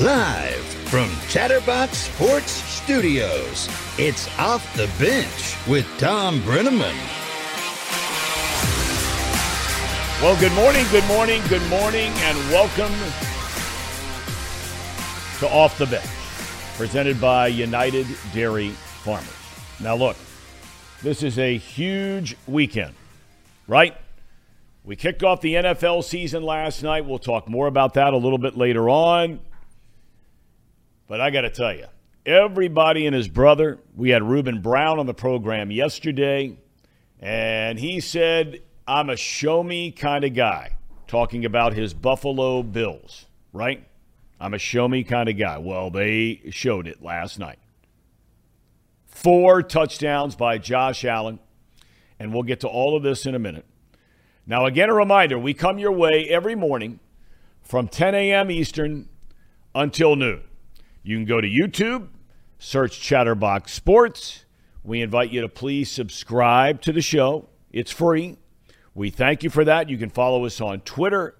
Live from Chatterbox Sports Studios, it's Off the Bench with Thom Brennaman. Well, good morning, good morning, good morning, and welcome to Off the Bench, presented by United Dairy Farmers. Now, look, this is a huge weekend, right? We kicked off the NFL season last night. We'll talk more about that a little bit later on. But I got to tell you, everybody and his brother, we had Ruben Brown on the program yesterday, and he said, I'm a show me kind of guy, talking about his Buffalo Bills, right? I'm a show me kind of guy. Well, they showed it last night. Four touchdowns by Josh Allen, and we'll get to all of this in a minute. Now, again, a reminder we come your way every morning from 10 a.m. Eastern until noon. You can go to YouTube, search Chatterbox Sports. We invite you to please subscribe to the show, it's free. We thank you for that. You can follow us on Twitter,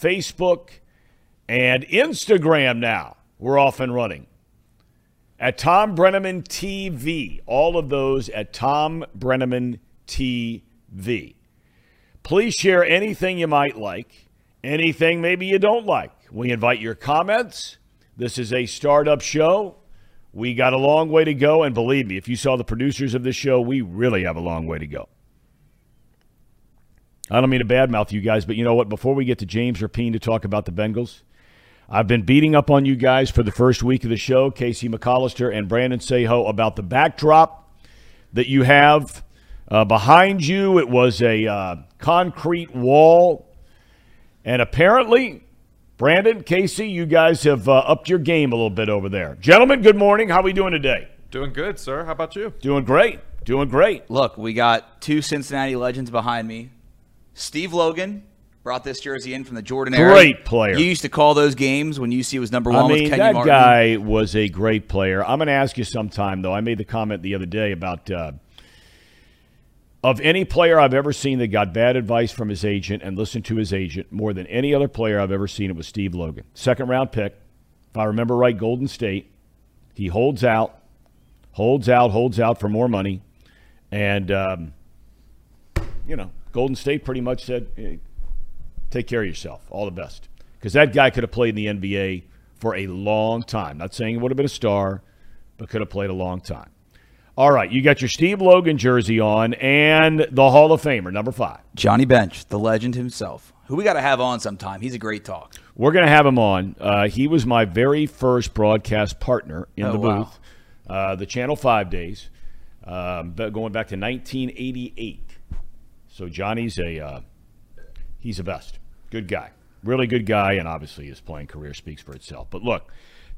Facebook, and Instagram now. We're off and running. At Thom Brennaman TV. All of those at Thom Brennaman TV. Please share anything you might like, anything maybe you don't like. We invite your comments. This is a startup show. We got a long way to go, and believe me, if you saw the producers of this show, we really have a long way to go. I don't mean to badmouth you guys, but you know what? Before we get to James Rapien to talk about the Bengals, I've been beating up on you guys for the first week of the show, Casey McAllister and Brandon Seho, about the backdrop that you have uh, behind you. It was a uh, concrete wall, and apparently, Brandon, Casey, you guys have uh, upped your game a little bit over there. Gentlemen, good morning. How are we doing today? Doing good, sir. How about you? Doing great. Doing great. Look, we got two Cincinnati legends behind me. Steve Logan brought this jersey in from the Jordan era. Great player. You used to call those games when UC was number one I mean, with Kenyon that Martin. guy was a great player. I'm going to ask you sometime, though. I made the comment the other day about uh, of any player I've ever seen that got bad advice from his agent and listened to his agent more than any other player I've ever seen. It was Steve Logan, second round pick. If I remember right, Golden State. He holds out, holds out, holds out for more money, and um, you know, Golden State pretty much said, "Eh, "Take care of yourself. All the best," because that guy could have played in the NBA for a long time. Not saying he would have been a star, but could have played a long time. All right, you got your Steve Logan jersey on and the Hall of Famer, number five. Johnny Bench, the legend himself, who we got to have on sometime. He's a great talk. We're going to have him on. Uh, he was my very first broadcast partner in Oh, the wow. booth, uh, the Channel 5 days, um, going back to 1988. So Johnny's a uh, he's a best. Good guy. Really good guy, and obviously his playing career speaks for itself. But look,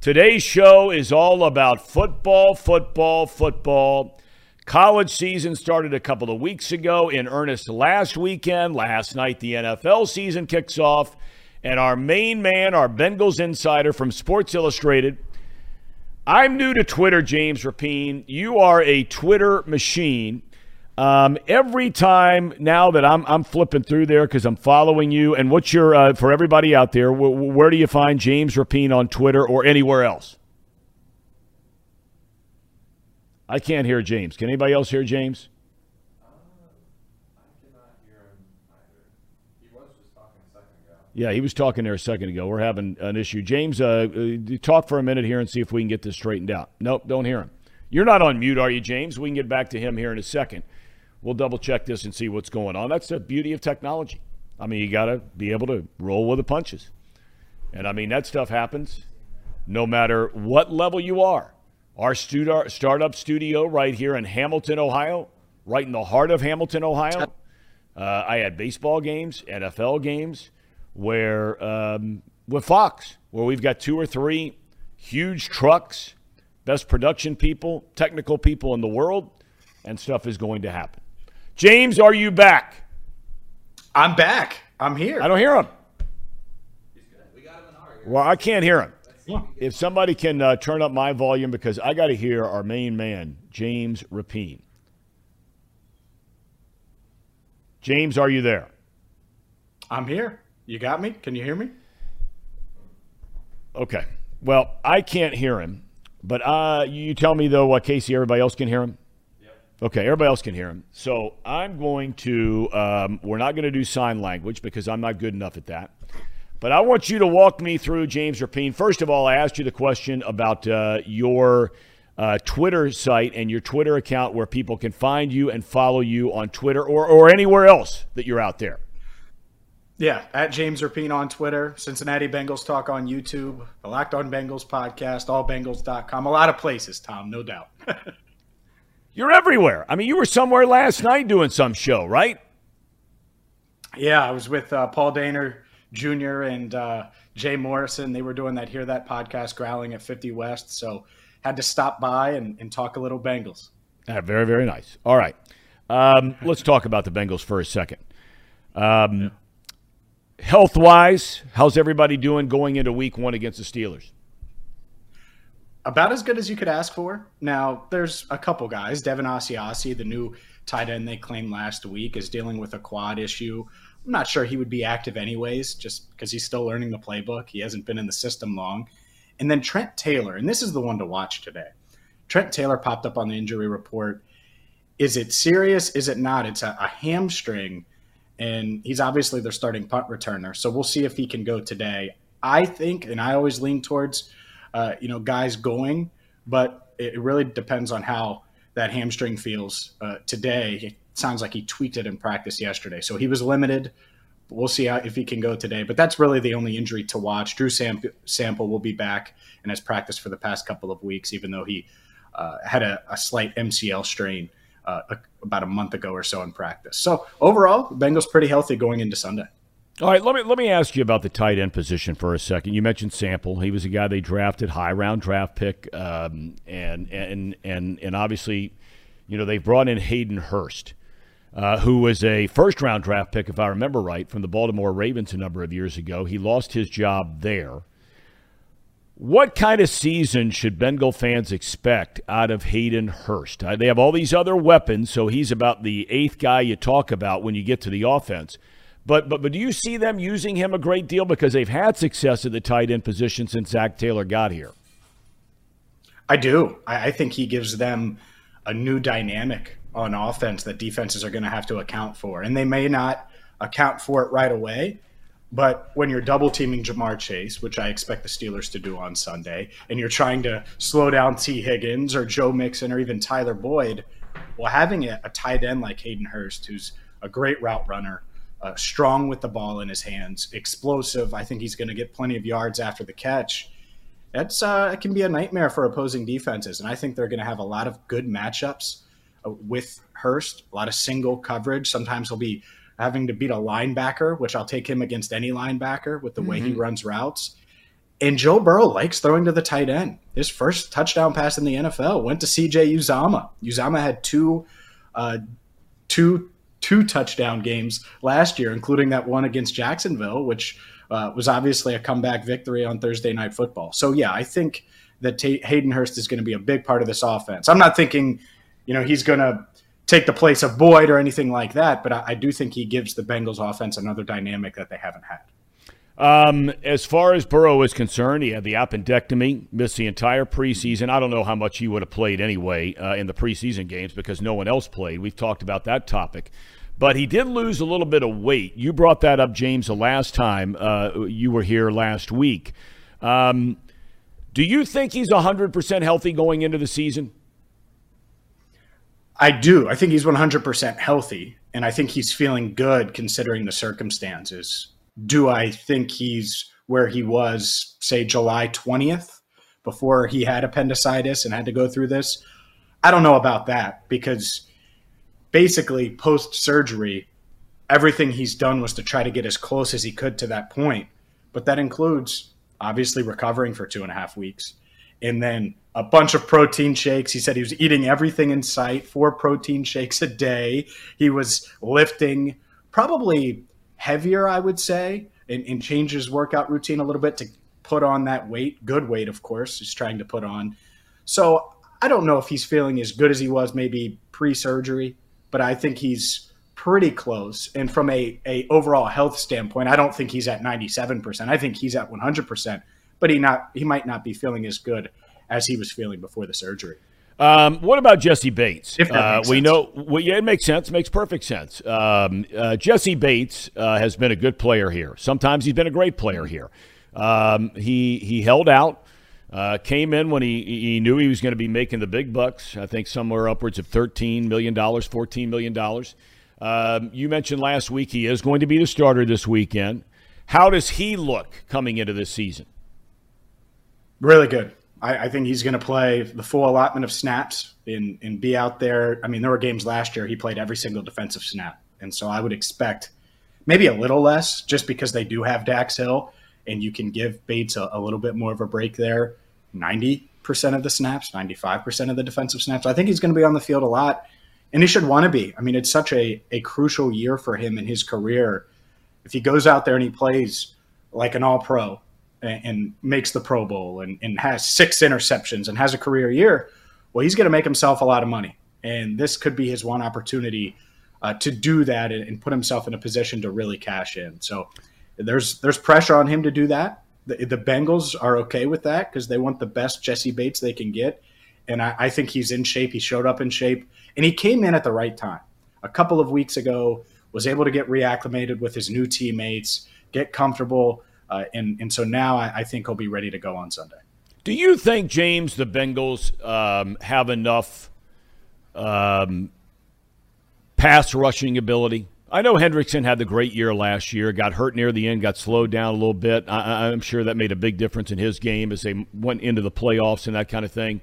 today's show is all about football, football, football. College season started a couple of weeks ago in earnest last weekend. Last night, the NFL season kicks off. And our main man, our Bengals insider from Sports Illustrated, I'm new to Twitter, James Rapien. You are a Twitter machine. Um, every time now that I'm I'm flipping through there because I'm following you, and what's your uh, for everybody out there? Wh- where do you find James Rapien on Twitter or anywhere else? I can't hear James. Can anybody else hear James? I cannot hear he yeah, he was talking there a second ago. We're having an issue. James, uh, uh, talk for a minute here and see if we can get this straightened out. Nope, don't hear him. You're not on mute, are you, James? We can get back to him here in a second. We'll double check this and see what's going on. That's the beauty of technology. I mean, you got to be able to roll with the punches. And I mean, that stuff happens no matter what level you are. Our stu- startup studio right here in Hamilton, Ohio, right in the heart of Hamilton, Ohio. Uh, I had baseball games, NFL games, where um, with Fox, where we've got two or three huge trucks, best production people, technical people in the world, and stuff is going to happen. James, are you back? I'm back. I'm here. I don't hear him. Well, I can't hear him. If somebody can uh, turn up my volume because I got to hear our main man, James Rapien. James, are you there? I'm here. You got me? Can you hear me? Okay. Well, I can't hear him, but uh, you tell me though, what Casey? Everybody else can hear him. Okay, everybody else can hear him. So I'm going to. Um, we're not going to do sign language because I'm not good enough at that. But I want you to walk me through James Rapien. First of all, I asked you the question about uh, your uh, Twitter site and your Twitter account where people can find you and follow you on Twitter or, or anywhere else that you're out there. Yeah, at James Rapien on Twitter, Cincinnati Bengals Talk on YouTube, the Locked On Bengals podcast, allbengals.com. A lot of places, Tom, no doubt. You're everywhere. I mean, you were somewhere last night doing some show, right? Yeah, I was with uh, Paul Dehner Jr. and uh, Jay Morrison. They were doing that Hear That podcast, Growling at 50 West. So had to stop by and, and talk a little Bengals. Uh, very, very nice. All right. Um, let's talk about the Bengals for a second. Um, yeah. Health wise, how's everybody doing going into week one against the Steelers? About as good as you could ask for. Now, there's a couple guys. Devin Asiasi, the new tight end they claimed last week, is dealing with a quad issue. I'm not sure he would be active anyways, just because he's still learning the playbook. He hasn't been in the system long. And then Trent Taylor, and this is the one to watch today. Trent Taylor popped up on the injury report. Is it serious? Is it not? It's a, a hamstring, and he's obviously their starting punt returner. So we'll see if he can go today. I think, and I always lean towards, uh, you know, guys going, but it really depends on how that hamstring feels uh, today. It sounds like he tweaked it in practice yesterday, so he was limited. We'll see how, if he can go today, but that's really the only injury to watch. Drew Sample will be back and has practiced for the past couple of weeks, even though he uh, had a, a, slight MCL strain uh, about a month ago or so in practice. So overall, Bengals pretty healthy going into Sunday. All right, let me let me ask you about the tight end position for a second. You mentioned Sample; he was a guy they drafted, high round draft pick, um, and and and and obviously, you know, they brought in Hayden Hurst uh, who was a first round draft pick, if I remember right, from the Baltimore Ravens a number of years ago. He lost his job there. What kind of season should Bengal fans expect out of Hayden Hurst? Uh, they have all these other weapons, so he's about the eighth guy you talk about when you get to the offense. But, but but do you see them using him a great deal because they've had success at the tight end position since Zac Taylor got here? I do. I, I think he gives them a new dynamic on offense that defenses are going to have to account for. And they may not account for it right away. But when you're double teaming Ja'Marr Chase, which I expect the Steelers to do on Sunday, and you're trying to slow down Tee Higgins or Joe Mixon or even Tyler Boyd, well, having a, a tight end like Hayden Hurst, who's a great route runner, uh, strong with the ball in his hands, explosive, I think he's going to get plenty of yards after the catch. That's uh, it can be a nightmare for opposing defenses, and I think they're going to have a lot of good matchups uh, with Hurst, a lot of single coverage. Sometimes he'll be having to beat a linebacker, which I'll take him against any linebacker with the mm-hmm. way he mm-hmm. runs routes. And Joe Burrow likes throwing to the tight end. His first touchdown pass in the NFL went to CJ Uzomah. Uzomah had two, uh, two, two touchdown games last year, including that one against Jacksonville, which uh, was obviously a comeback victory on Thursday Night Football. So yeah, I think that T- Hayden Hurst is going to be a big part of this offense. I'm not thinking you know, he's going to take the place of Boyd or anything like that, but I, I, do think he gives the Bengals offense another dynamic that they haven't had. Um, as far as Burrow is concerned, he had the appendectomy, missed the entire preseason. I don't know how much he would have played anyway uh, in the preseason games because no one else played. We've talked about that topic. But he did lose a little bit of weight. You brought that up, James, the last time uh, you were here last week. Um, do you think he's 100% healthy going into the season? I do. I think he's 100% healthy, and I think he's feeling good considering the circumstances. Do I think he's where he was, say, July 20th, before he had appendicitis and had to go through this? I don't know about that because basically, post surgery, everything he's done was to try to get as close as he could to that point. But that includes obviously recovering for two and a half weeks and then a bunch of protein shakes. He said he was eating everything in sight, four protein shakes a day. He was lifting probably heavier, I would say, and, and changed his workout routine a little bit to put on that weight. Good weight, of course, he's trying to put on. So I don't know if he's feeling as good as he was maybe pre-surgery, but I think he's pretty close. And from a, a overall health standpoint, I don't think he's at 97%. I think he's at 100%. but he not he might not be feeling as good as he was feeling before the surgery. Um, what about Jessie Bates? Uh, we know, well, yeah, it makes sense. Makes perfect sense. Um, uh, Jessie Bates uh, has been a good player here. Sometimes he's been a great player here. Um, he he held out. Uh, came in when he, he knew he was going to be making the big bucks. I think somewhere upwards of $13 million, $14 million. Um, you mentioned last week he is going to be the starter this weekend. How does he look coming into this season? Really good. I, I think he's going to play the full allotment of snaps and, and be out there. I mean, there were games last year he played every single defensive snap. And so I would expect maybe a little less just because they do have Dax Hill and you can give Bates a, a little bit more of a break there. 90% of the snaps, 95% of the defensive snaps. I think he's going to be on the field a lot and he should want to be. I mean, it's such a, a crucial year for him in his career. If he goes out there and he plays like an all pro and, and makes the Pro Bowl and, and has six interceptions and has a career year, well, he's going to make himself a lot of money. And this could be his one opportunity uh, to do that and, and put himself in a position to really cash in. So there's there's pressure on him to do that. The, the Bengals are okay with that because they want the best Jessie Bates they can get. And I, I think he's in shape. He showed up in shape and he came in at the right time. A couple of weeks ago, was able to get reacclimated with his new teammates, get comfortable. Uh, and, and so now I, I think he'll be ready to go on Sunday. Do you think, James, the Bengals um, have enough um, pass rushing ability? I know Hendrickson had the great year last year, got hurt near the end, got slowed down a little bit. I, I'm sure that made a big difference in his game as they went into the playoffs and that kind of thing.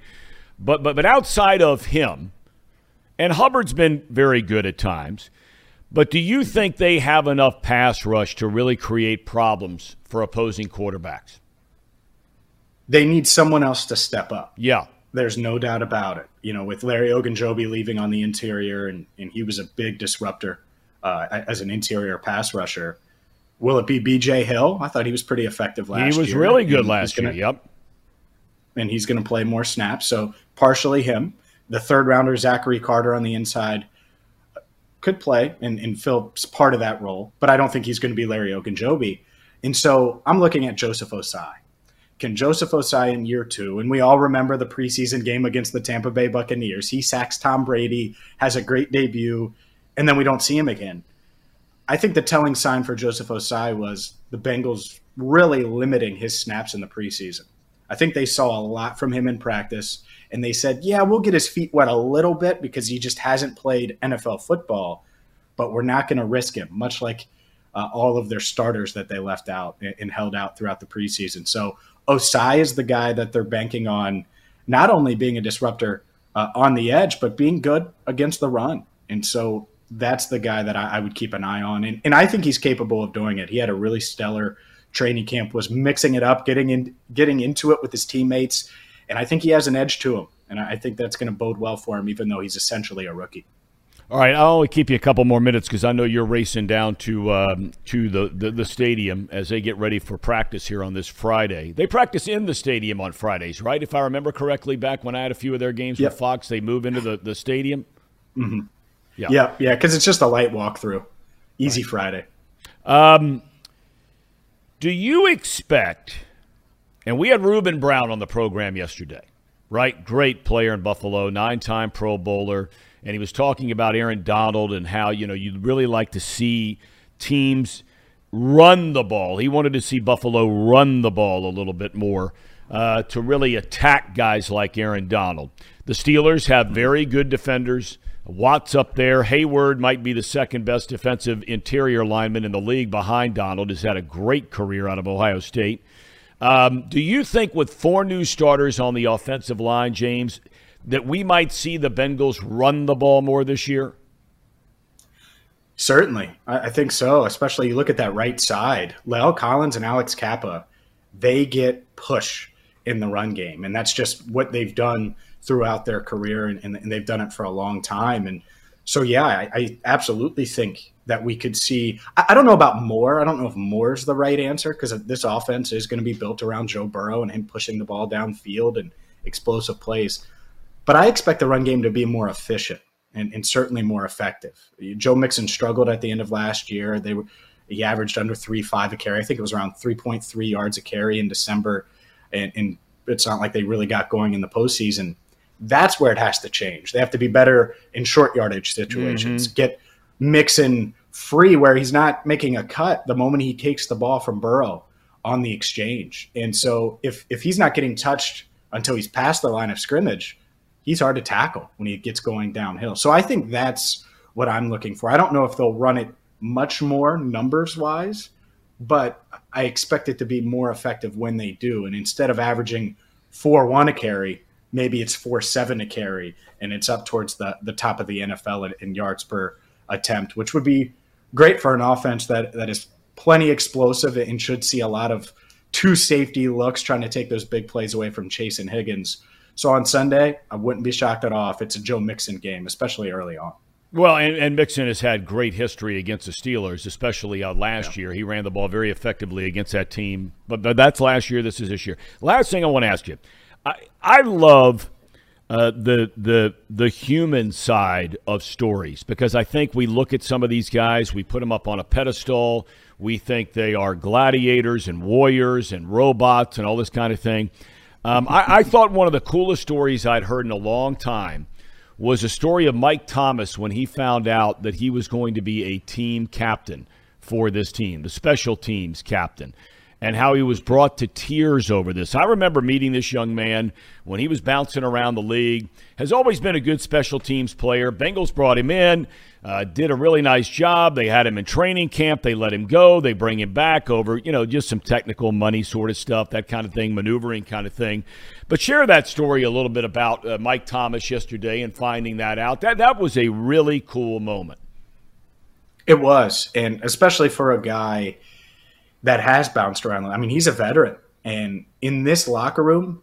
But but but outside of him, and Hubbard's been very good at times. But do you think they have enough pass rush to really create problems for opposing quarterbacks? They need someone else to step up. Yeah. There's no doubt about it. You know, with Larry Ogunjobi leaving on the interior, and, and he was a big disruptor uh, as an interior pass rusher. Will it be B.J. Hill? I thought he was pretty effective last year. He was year. really good and last gonna, year. Yep. And he's going to play more snaps. So partially him. The third rounder, Zachary Carter on the inside, could play and, and fill part of that role, but I don't think he's going to be Larry Ogunjobi. And so I'm looking at Joseph Ossai. Can Joseph Ossai in year two, and we all remember the preseason game against the Tampa Bay Buccaneers, he sacks Tom Brady, has a great debut, and then we don't see him again. I think the telling sign for Joseph Ossai was the Bengals really limiting his snaps in the preseason. I think they saw a lot from him in practice, and they said, yeah, we'll get his feet wet a little bit because he just hasn't played NFL football, but we're not going to risk him, much like uh, all of their starters that they left out and, held out throughout the preseason. So Ossai is the guy that they're banking on not only being a disruptor uh, on the edge, but being good against the run. And so that's the guy that I, I would keep an eye on. And, and I think he's capable of doing it. He had a really stellar training camp, was mixing it up, getting in, getting into it with his teammates. And I think he has an edge to him. And I think that's going to bode well for him, even though he's essentially a rookie. All right, I'll only keep you a couple more minutes because I know you're racing down to um, to the, the, the stadium as they get ready for practice here on this Friday. They practice in the stadium on Fridays, right? If I remember correctly, back when I had a few of their games yep. with Fox, they move into the, the stadium. Mm-hmm. Yeah, yeah, yeah, because it's just a light walkthrough, easy right. Friday. Um, do you expect? And we had Ruben Brown on the program yesterday, right? Great player in Buffalo, nine-time Pro Bowler and he was talking about Aaron Donald and how you know you'd really like to see teams run the ball. He wanted to see Buffalo run the ball a little bit more uh, to really attack guys like Aaron Donald. The Steelers have very good defenders. Watts up there. Heyward might be the second best defensive interior lineman in the league behind Donald. Has had a great career out of Ohio State. Um, do you think with four new starters on the offensive line, James, that we might see the Bengals run the ball more this year? Certainly. I, think so. Especially you look at that right side. La'el Collins and Alex Cappa, they get push in the run game. And that's just what they've done throughout their career, and, and, and they've done it for a long time. And so, yeah, I, I absolutely think that we could see. I, I, don't know about more. I don't know if more is the right answer because this offense is going to be built around Joe Burrow and him pushing the ball downfield and explosive plays. But I expect the run game to be more efficient and, and certainly more effective. Joe Mixon struggled at the end of last year. They were he averaged under three five a carry. I think it was around three point three yards a carry in December. and, and it's not like they really got going in the postseason. That's where it has to change. They have to be better in short yardage situations. Mm-hmm. Get Mixon free where he's not making a cut the moment he takes the ball from Burrow on the exchange. And so if if he's not getting touched until he's past the line of scrimmage, he's hard to tackle when he gets going downhill. So I think that's what I'm looking for. I don't know if they'll run it much more numbers wise, but I expect it to be more effective when they do. And instead of averaging four one a carry, maybe it's four seven to carry, and it's up towards the the top of the NFL in, in yards per attempt, which would be great for an offense that that is plenty explosive and should see a lot of two safety looks trying to take those big plays away from Chase and Higgins. So on Sunday, I wouldn't be shocked at all if it's a Joe Mixon game, especially early on. Well, and, and Mixon has had great history against the Steelers, especially uh, last yeah. year. He ran the ball very effectively against that team, but, but that's last year. This is this year. Last thing I want to ask you, I I love uh, the the the human side of stories because I think we look at some of these guys, we put them up on a pedestal, we think they are gladiators and warriors and robots and all this kind of thing. Um, I, I thought one of the coolest stories I'd heard in a long time was a story of Mike Thomas when he found out that he was going to be a team captain for this team, the special teams captain, and how he was brought to tears over this. I remember meeting this young man when he was bouncing around the league, has always been a good special teams player. Bengals brought him in. Uh, did a really nice job. They had him in training camp. They let him go. They bring him back over, you know, just some technical money sort of stuff, that kind of thing, maneuvering kind of thing. But share that story a little bit about uh, Mike Thomas yesterday and finding that out. That that was a really cool moment. It was, and especially for a guy that has bounced around. I mean, he's a veteran, and in this locker room,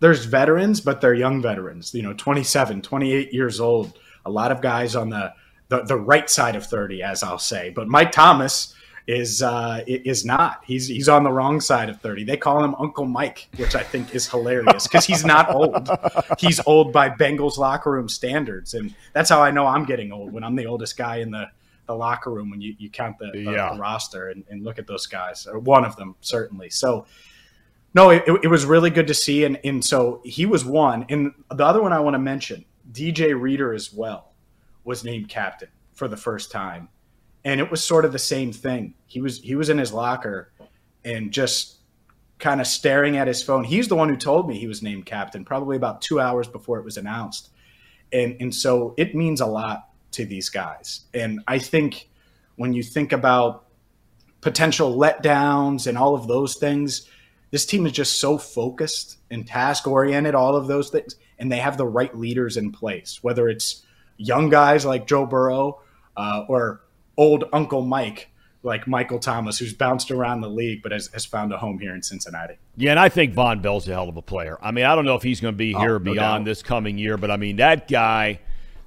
there's veterans, but they're young veterans. You know, 27, 28 years old. A lot of guys on the the, the right side of 30, as I'll say. But Mike Thomas is uh, is not. He's he's on the wrong side of 30. They call him Uncle Mike, which I think is hilarious because he's not old. He's old by Bengals locker room standards, and that's how I know I'm getting old when I'm the oldest guy in the, the locker room when you, you count the, yeah. the, the roster and, and, look at those guys, or one of them certainly. So. No, it, it was really good to see, and, and so he was one, and the other one I want to mention, DJ Reader as well was named captain for the first time, and it was sort of the same thing. He was he was in his locker and just kind of staring at his phone. He's the one who told me he was named captain, probably about two hours before it was announced, and and so it means a lot to these guys. And I think when you think about potential letdowns and all of those things, this team is just so focused and task oriented. All of those things, and they have the right leaders in place, whether it's young guys like Joe Burrow uh, or old Uncle Mike like Michael Thomas, who's bounced around the league but has, has found a home here in Cincinnati. Yeah, and I think Vonn Bell's a hell of a player. I mean, I don't know if he's going to be oh, here oh, no beyond doubt. this coming year, but I mean, that guy,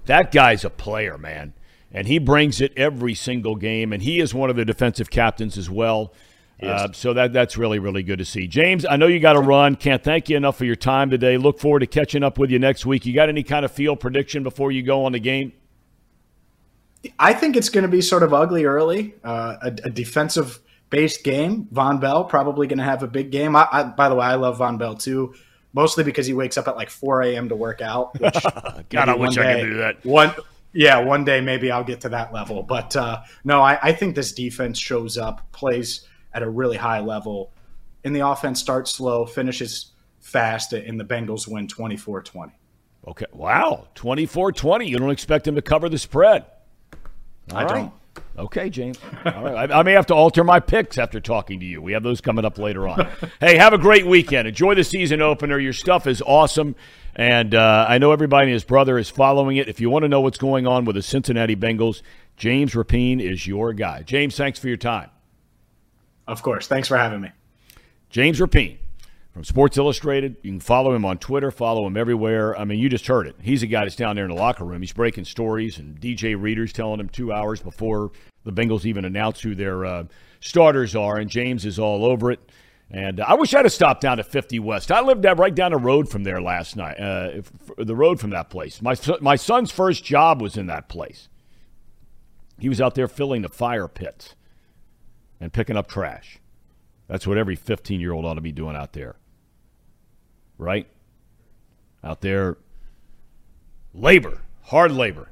that guy's a player, man. And he brings it every single game, and he is one of the defensive captains as well. Uh, so that that's really really good to see. James, I know you got to run. Can't thank you enough for your time today. Look forward to catching up with you next week. You got any kind of field prediction before you go on the game? I think it's going to be sort of ugly early. Uh, a, a defensive based game. Vonn Bell probably going to have a big game. I, I, by the way, I love Vonn Bell too, mostly because he wakes up at like 4 a.m. to work out. Which God, I wish day, I could do that. One, yeah, one day maybe I'll get to that level. But uh, no, I, I think this defense shows up, plays at a really high level. And the offense starts slow, finishes fast, and the Bengals win 24 20. Okay. Wow. 24 20. You don't expect him to cover the spread. All I right. don't. Okay, James. All right. I, I, may have to alter my picks after talking to you. We have those coming up later on. hey, have a great weekend. Enjoy the season opener. Your stuff is awesome. And uh, I know everybody and his brother is following it. If you want to know what's going on with the Cincinnati Bengals, James Rapien is your guy. James, thanks for your time. Of course. Thanks for having me. James Rapien from Sports Illustrated. You can follow him on Twitter, follow him everywhere. I mean, you just heard it. He's a guy that's down there in the locker room. He's breaking stories, and DJ Reader's telling him two hours before the Bengals even announce who their uh, starters are, and James is all over it. And I wish I'd have stopped down to 50 West. I lived right down the road from there last night, uh, the road from that place. My, my son's first job was in that place. He was out there filling the fire pits and picking up trash. That's what every 15 year old ought to be doing out there. Right? Out there, labor, hard labor.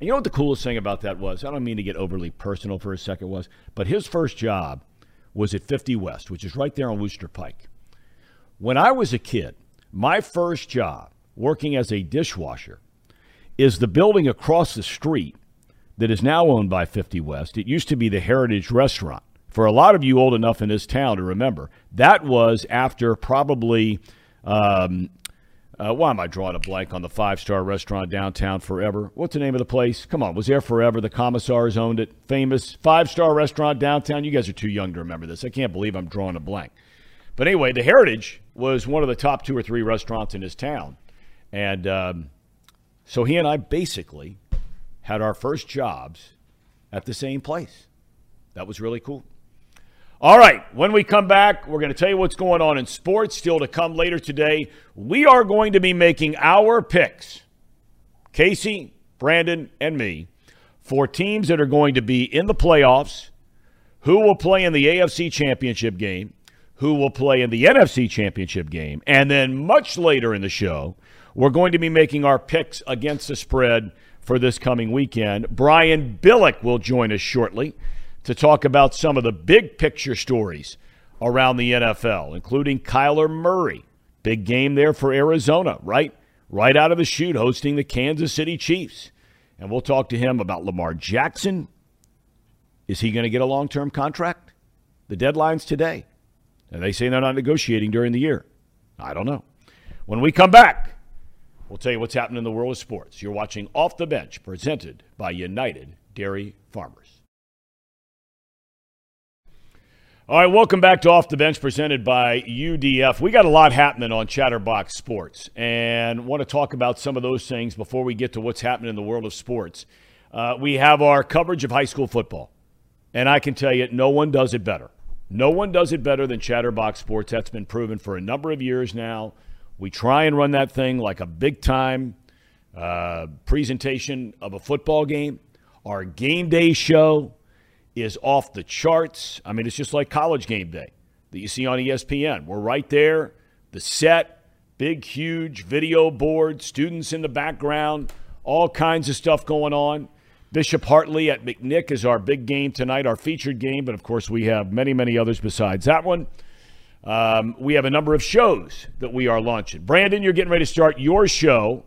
And you know what the coolest thing about that was? I don't mean to get overly personal for a second, was, but his first job was at 50 West, which is right there on Wooster Pike. When I was a kid, my first job working as a dishwasher is the building across the street that is now owned by 50 West. It used to be the Heritage Restaurant. For a lot of you old enough in this town to remember, that was after probably, um, uh, why am I drawing a blank on the five star restaurant downtown forever? What's the name of the place? Come on, was there forever? The Comisars owned it. Famous five star restaurant downtown. You guys are too young to remember this. I can't believe I'm drawing a blank. But anyway, the Heritage was one of the top two or three restaurants in his town. And um, so he and I basically had our first jobs at the same place. That was really cool. All right, when we come back, we're going to tell you what's going on in sports. Still to come later today, we are going to be making our picks, Casey, Brandon, and me, for teams that are going to be in the playoffs, who will play in the AFC Championship game, who will play in the NFC Championship game, and then much later in the show, we're going to be making our picks against the spread for this coming weekend. Brian Billick will join us shortly to talk about some of the big picture stories around the NFL, including Kyler Murray. Big game there for Arizona, right? Right out of the chute, hosting the Kansas City Chiefs. And we'll talk to him about Lamar Jackson. Is he going to get a long term contract? The deadline's today. And they say they're not negotiating during the year. I don't know. When we come back, we'll tell you what's happening in the world of sports. You're watching Off the Bench, presented by United Dairy Farmers. All right, welcome back to Off the Bench presented by UDF. We got a lot happening on Chatterbox Sports and want to talk about some of those things before we get to what's happening in the world of sports. Uh, we have our coverage of high school football, and I can tell you, no one does it better. No one does it better than Chatterbox Sports. That's been proven for a number of years now. We try and run that thing like a big time uh, presentation of a football game. Our game day show is off the charts. I mean, it's just like college game day that you see on ESPN. We're right there, the set, big, huge video board, students in the background, all kinds of stuff going on. Bishop Hartley at McNick is our big game tonight, our featured game, but of course, we have many, many others besides that one. Um, we have a number of shows that we are launching. Brandon, you're getting ready to start your show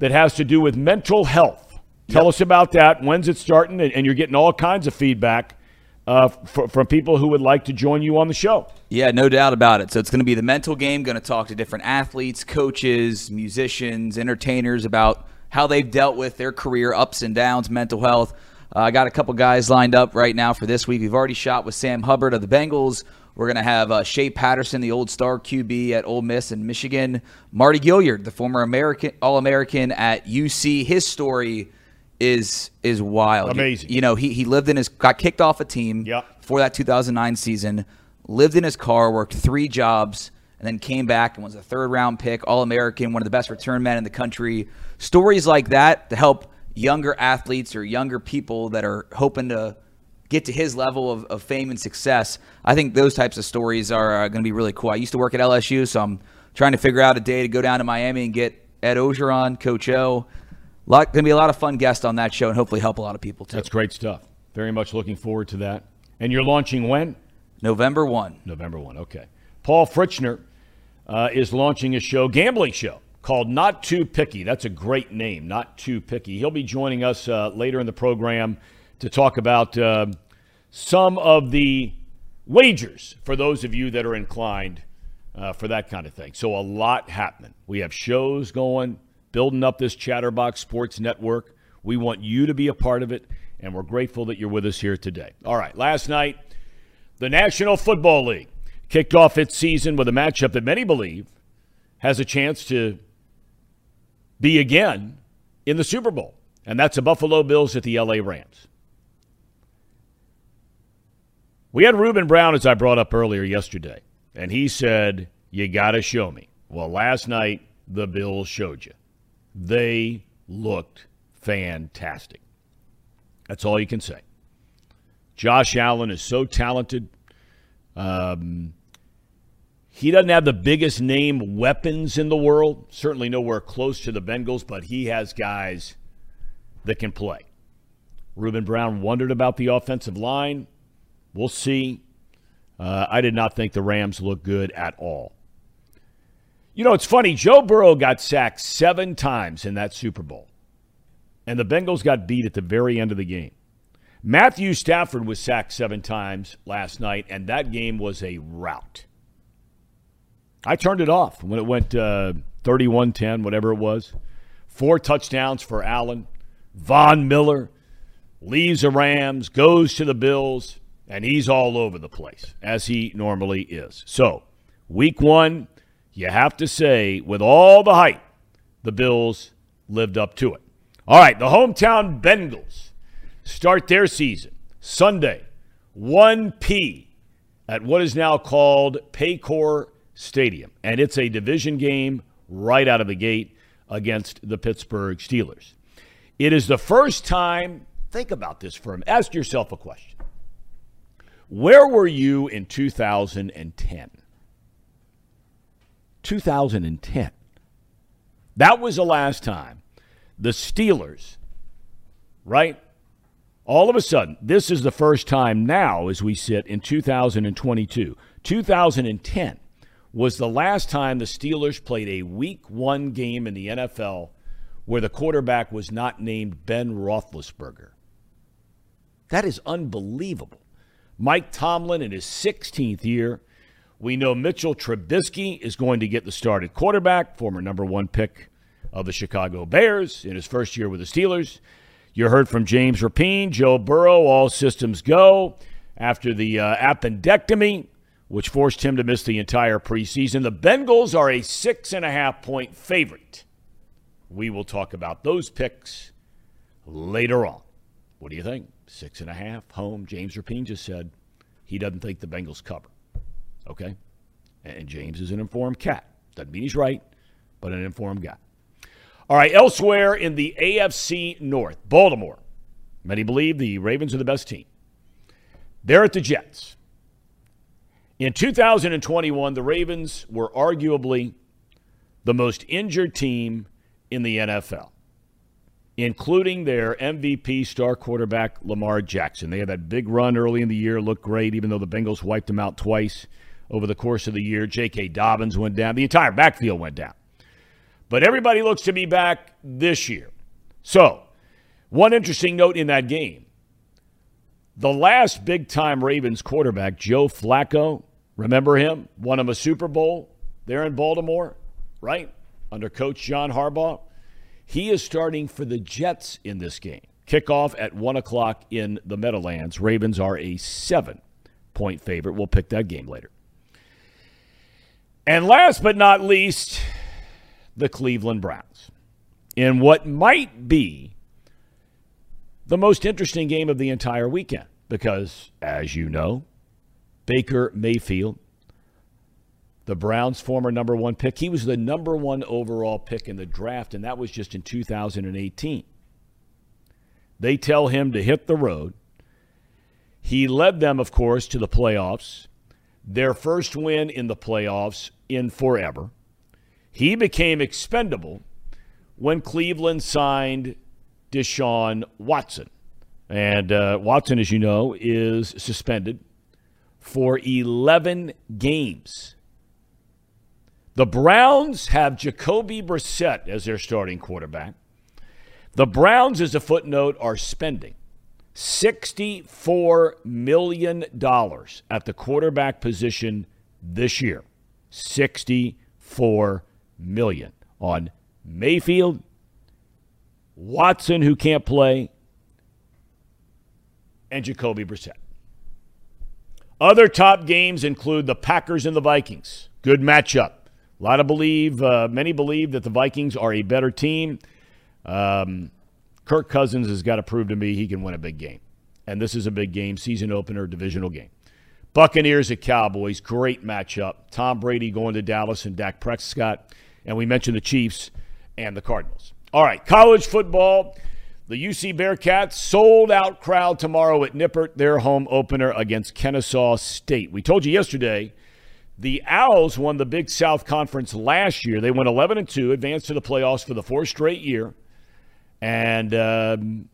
that has to do with mental health. Tell yep. us about that. When's it starting? And you're getting all kinds of feedback uh, f- from people who would like to join you on the show. Yeah, no doubt about it. So it's going to be the mental game. Going to talk to different athletes, coaches, musicians, entertainers about how they've dealt with their career ups and downs, mental health. Uh, I got a couple guys lined up right now for this week. We've already shot with Sam Hubbard of the Bengals. We're going to have uh, Shea Patterson, the old star QB at Ole Miss and Michigan. Mardy Gilyard, the former American All American at UC. His story is is wild. Amazing. You, you, know, he he lived in his got kicked off a team yep. for that 2009 season. Lived in his car, worked three jobs, and then came back and was a third round pick, All American, one of the best return men in the country. Stories like that to help younger athletes or younger people that are hoping to get to his level of, of fame and success. I think those types of stories are uh, going to be really cool. I used to work at LSU, so I'm trying to figure out a day to go down to Miami and get Ed Orgeron, Coach O, lot going to be a lot of fun guests on that show, and hopefully help a lot of people too. That's great stuff. Very much looking forward to that. And you're launching when? November one. November one. Okay. Paul Fritschner uh, is launching a show, gambling show called Not Too Picky. That's a great name, Not Too Picky. He'll be joining us uh, later in the program to talk about uh, some of the wagers for those of you that are inclined uh, for that kind of thing. So a lot happening. We have shows going building up this Chatterbox Sports Network. We want you to be a part of it, and we're grateful that you're with us here today. All right, last night, the National Football League kicked off its season with a matchup that many believe has a chance to be again in the Super Bowl, and that's the Buffalo Bills at the LA Rams. We had Ruben Brown, as I brought up earlier yesterday, and he said, You got to show me. Well, last night, the Bills showed you. They looked fantastic. That's all you can say. Josh Allen is so talented. Um, He doesn't have the biggest name weapons in the world, certainly nowhere close to the Bengals, but he has guys that can play. Ruben Brown wondered about the offensive line. We'll see. Uh, I did not think the Rams looked good at all. You know, it's funny. Joe Burrow got sacked seven times in that Super Bowl, and the Bengals got beat at the very end of the game. Matthew Stafford was sacked seven times last night, and that game was a rout. I turned it off when it went uh, 31 10, whatever it was. Four touchdowns for Allen. Von Miller leaves the Rams, goes to the Bills, and he's all over the place, as he normally is. So, week one, you have to say, with all the hype, the Bills lived up to it. All right, the hometown Bengals start their season Sunday, 1P at what is now called Paycor Stadium. And it's a division game right out of the gate against the Pittsburgh Steelers. It is the first time, think about this for a minute, ask yourself a question. Where were you in 2010? 2010. That was the last time the Steelers, right? All of a sudden, this is the first time now as we sit in 2022. 2010 was the last time the Steelers played a week one game in the NFL where the quarterback was not named Ben Roethlisberger. That is unbelievable. Mike Tomlin in his 16th year. We know Mitchell Trubisky is going to get the started quarterback, former number one pick of the Chicago Bears in his first year with the Steelers. You heard from James Rapien, Joe Burrow, all systems go after the uh, appendectomy, which forced him to miss the entire preseason. The Bengals are a six and a half point favorite. We will talk about those picks later on. What do you think? Six and a half home. James Rapien just said he doesn't think the Bengals cover. Okay? And James is an informed cat. Doesn't mean he's right, but an informed guy. All right, elsewhere in the AFC North, Baltimore. Many believe the Ravens are the best team. They're at the Jets. In 2021, the Ravens were arguably the most injured team in the NFL, including their MVP star quarterback, Lamar Jackson. They had that big run early in the year, looked great, even though the Bengals wiped them out twice over the course of the year. J.K. Dobbins went down, the entire backfield went down. But everybody looks to be back this year. So, one interesting note in that game the last big time Ravens quarterback, Joe Flacco, remember him? Won him a Super Bowl there in Baltimore, right? Under coach John Harbaugh. He is starting for the Jets in this game. Kickoff at 1 o'clock in the Meadowlands. Ravens are a seven point favorite. We'll pick that game later. And last but not least, the Cleveland Browns in what might be the most interesting game of the entire weekend because, as you know, Baker Mayfield, the Browns' former number one pick, he was the number one overall pick in the draft, and that was just in 2018. They tell him to hit the road. He led them, of course, to the playoffs, their first win in the playoffs in forever. He became expendable when Cleveland signed Deshaun Watson. And uh, Watson, as you know, is suspended for 11 games. The Browns have Jacoby Brissett as their starting quarterback. The Browns, as a footnote, are spending $64 million at the quarterback position this year. 64 million on Mayfield, Watson, who can't play, and Jacoby Brissett. Other top games include the Packers and the Vikings. Good matchup. A lot of believe, uh, many believe that the Vikings are a better team. Um, Kirk Cousins has got to prove to me he can win a big game. And this is a big game, season opener, divisional game. Buccaneers at Cowboys, great matchup. Tom Brady going to Dallas and Dak Prescott. And we mentioned the Chiefs and the Cardinals. All right, college football. The UC Bearcats sold out crowd tomorrow at Nippert, their home opener against Kennesaw State. We told you yesterday The Owls won the Big South Conference last year. They went 11 and 2, advanced to the playoffs for the fourth straight year, and um,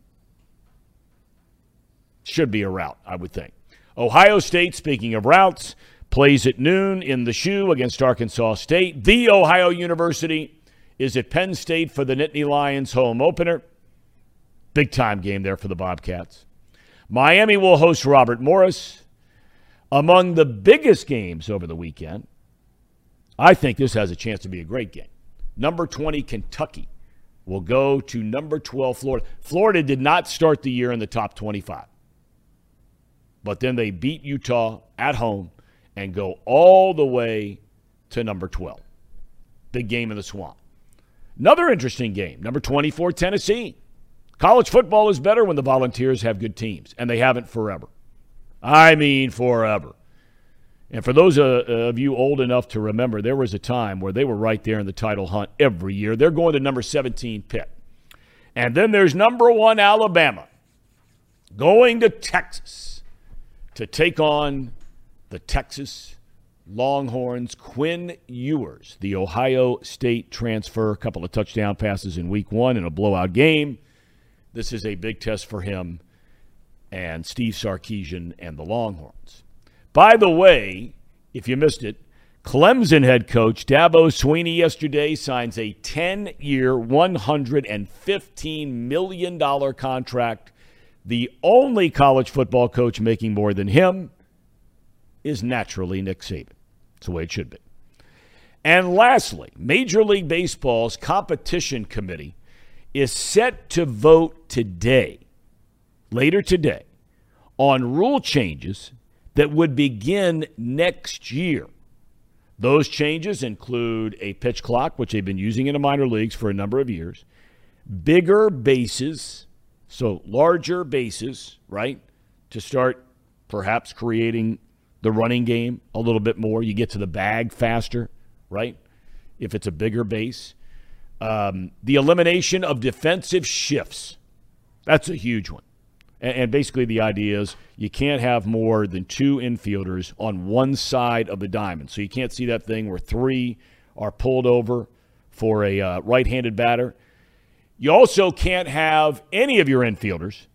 should be a route, I would think. Ohio State, speaking of routes, plays at noon in the shoe against Arkansas State. The Ohio University is at Penn State for the Nittany Lions home opener. Big time game there for the Bobcats. Miami will host Robert Morris. Among the biggest games over the weekend, I think this has a chance to be a great game. Number 20, Kentucky will go to number 12, Florida. Florida did not start the year in the top 25, but then they beat Utah at home and go all the way to number 12. Big game in the swamp. Another interesting game, number 24, Tennessee. College football is better when the Volunteers have good teams, and they haven't forever. I mean, forever. And for those uh, of you old enough to remember, there was a time where they were right there in the title hunt every year. They're going to number 17 Pitt. And then there's number one Alabama going to Texas to take on the Texas Longhorns. Quinn Ewers, the Ohio State transfer, a couple of touchdown passes in week one in a blowout game. This is a big test for him and Steve Sarkisian and the Longhorns. By the way, if you missed it, Clemson head coach Dabo Swinney yesterday signs a 10 year, $115 million contract. The only college football coach making more than him is naturally Nick Saban. That's the way it should be. And lastly, Major League Baseball's competition committee is set to vote today, later today, on rule changes that would begin next year. Those changes include a pitch clock, which they've been using in the minor leagues for a number of years, bigger bases, so larger bases, right, to start perhaps creating the running game a little bit more. You get to the bag faster, right, if it's a bigger base. Um, the elimination of defensive shifts. That's a huge one. And, basically, the idea is you can't have more than two infielders on one side of the diamond. So you can't see that thing where three are pulled over for a uh, right handed batter. You also can't have any of your infielders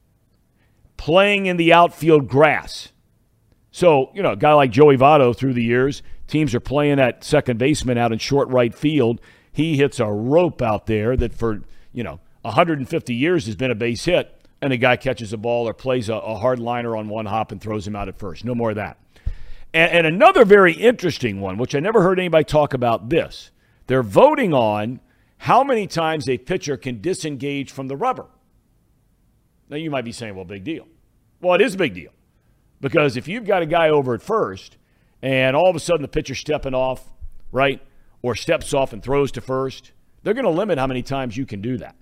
playing in the outfield grass. So, you know, a guy like Joey Votto through the years, teams are playing that second baseman out in short right field. He hits a rope out there that for, you know, 150 years has been a base hit and a guy catches a ball or plays a, a hard liner on one hop and throws him out at first. No more of that. And, and another very interesting one, which I never heard anybody talk about this. They're voting on how many times a pitcher can disengage from the rubber. Now, you might be saying, well, big deal. Well, it is a big deal. Because if you've got a guy over at first and all of a sudden the pitcher's stepping off, right, or steps off and throws to first, they're going to limit how many times you can do that.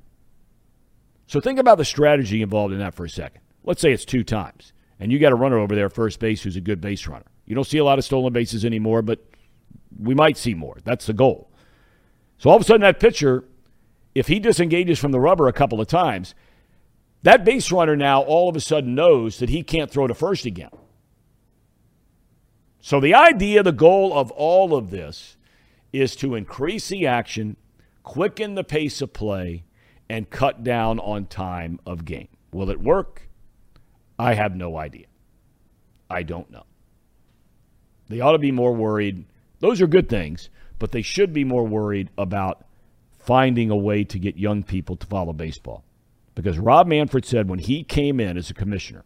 So think about the strategy involved in that for a second. Let's say it's two times, and you got a runner over there first base who's a good base runner. You don't see a lot of stolen bases anymore, but we might see more. That's the goal. So all of a sudden, that pitcher, if he disengages from the rubber a couple of times, that base runner now all of a sudden knows that he can't throw to first again. So the idea, the goal of all of this is to increase the action, quicken the pace of play, and cut down on time of game. Will it work? I have no idea. I don't know. They ought to be more worried. Those are good things, but they should be more worried about finding a way to get young people to follow baseball. Because Rob Manfred said when he came in as a commissioner,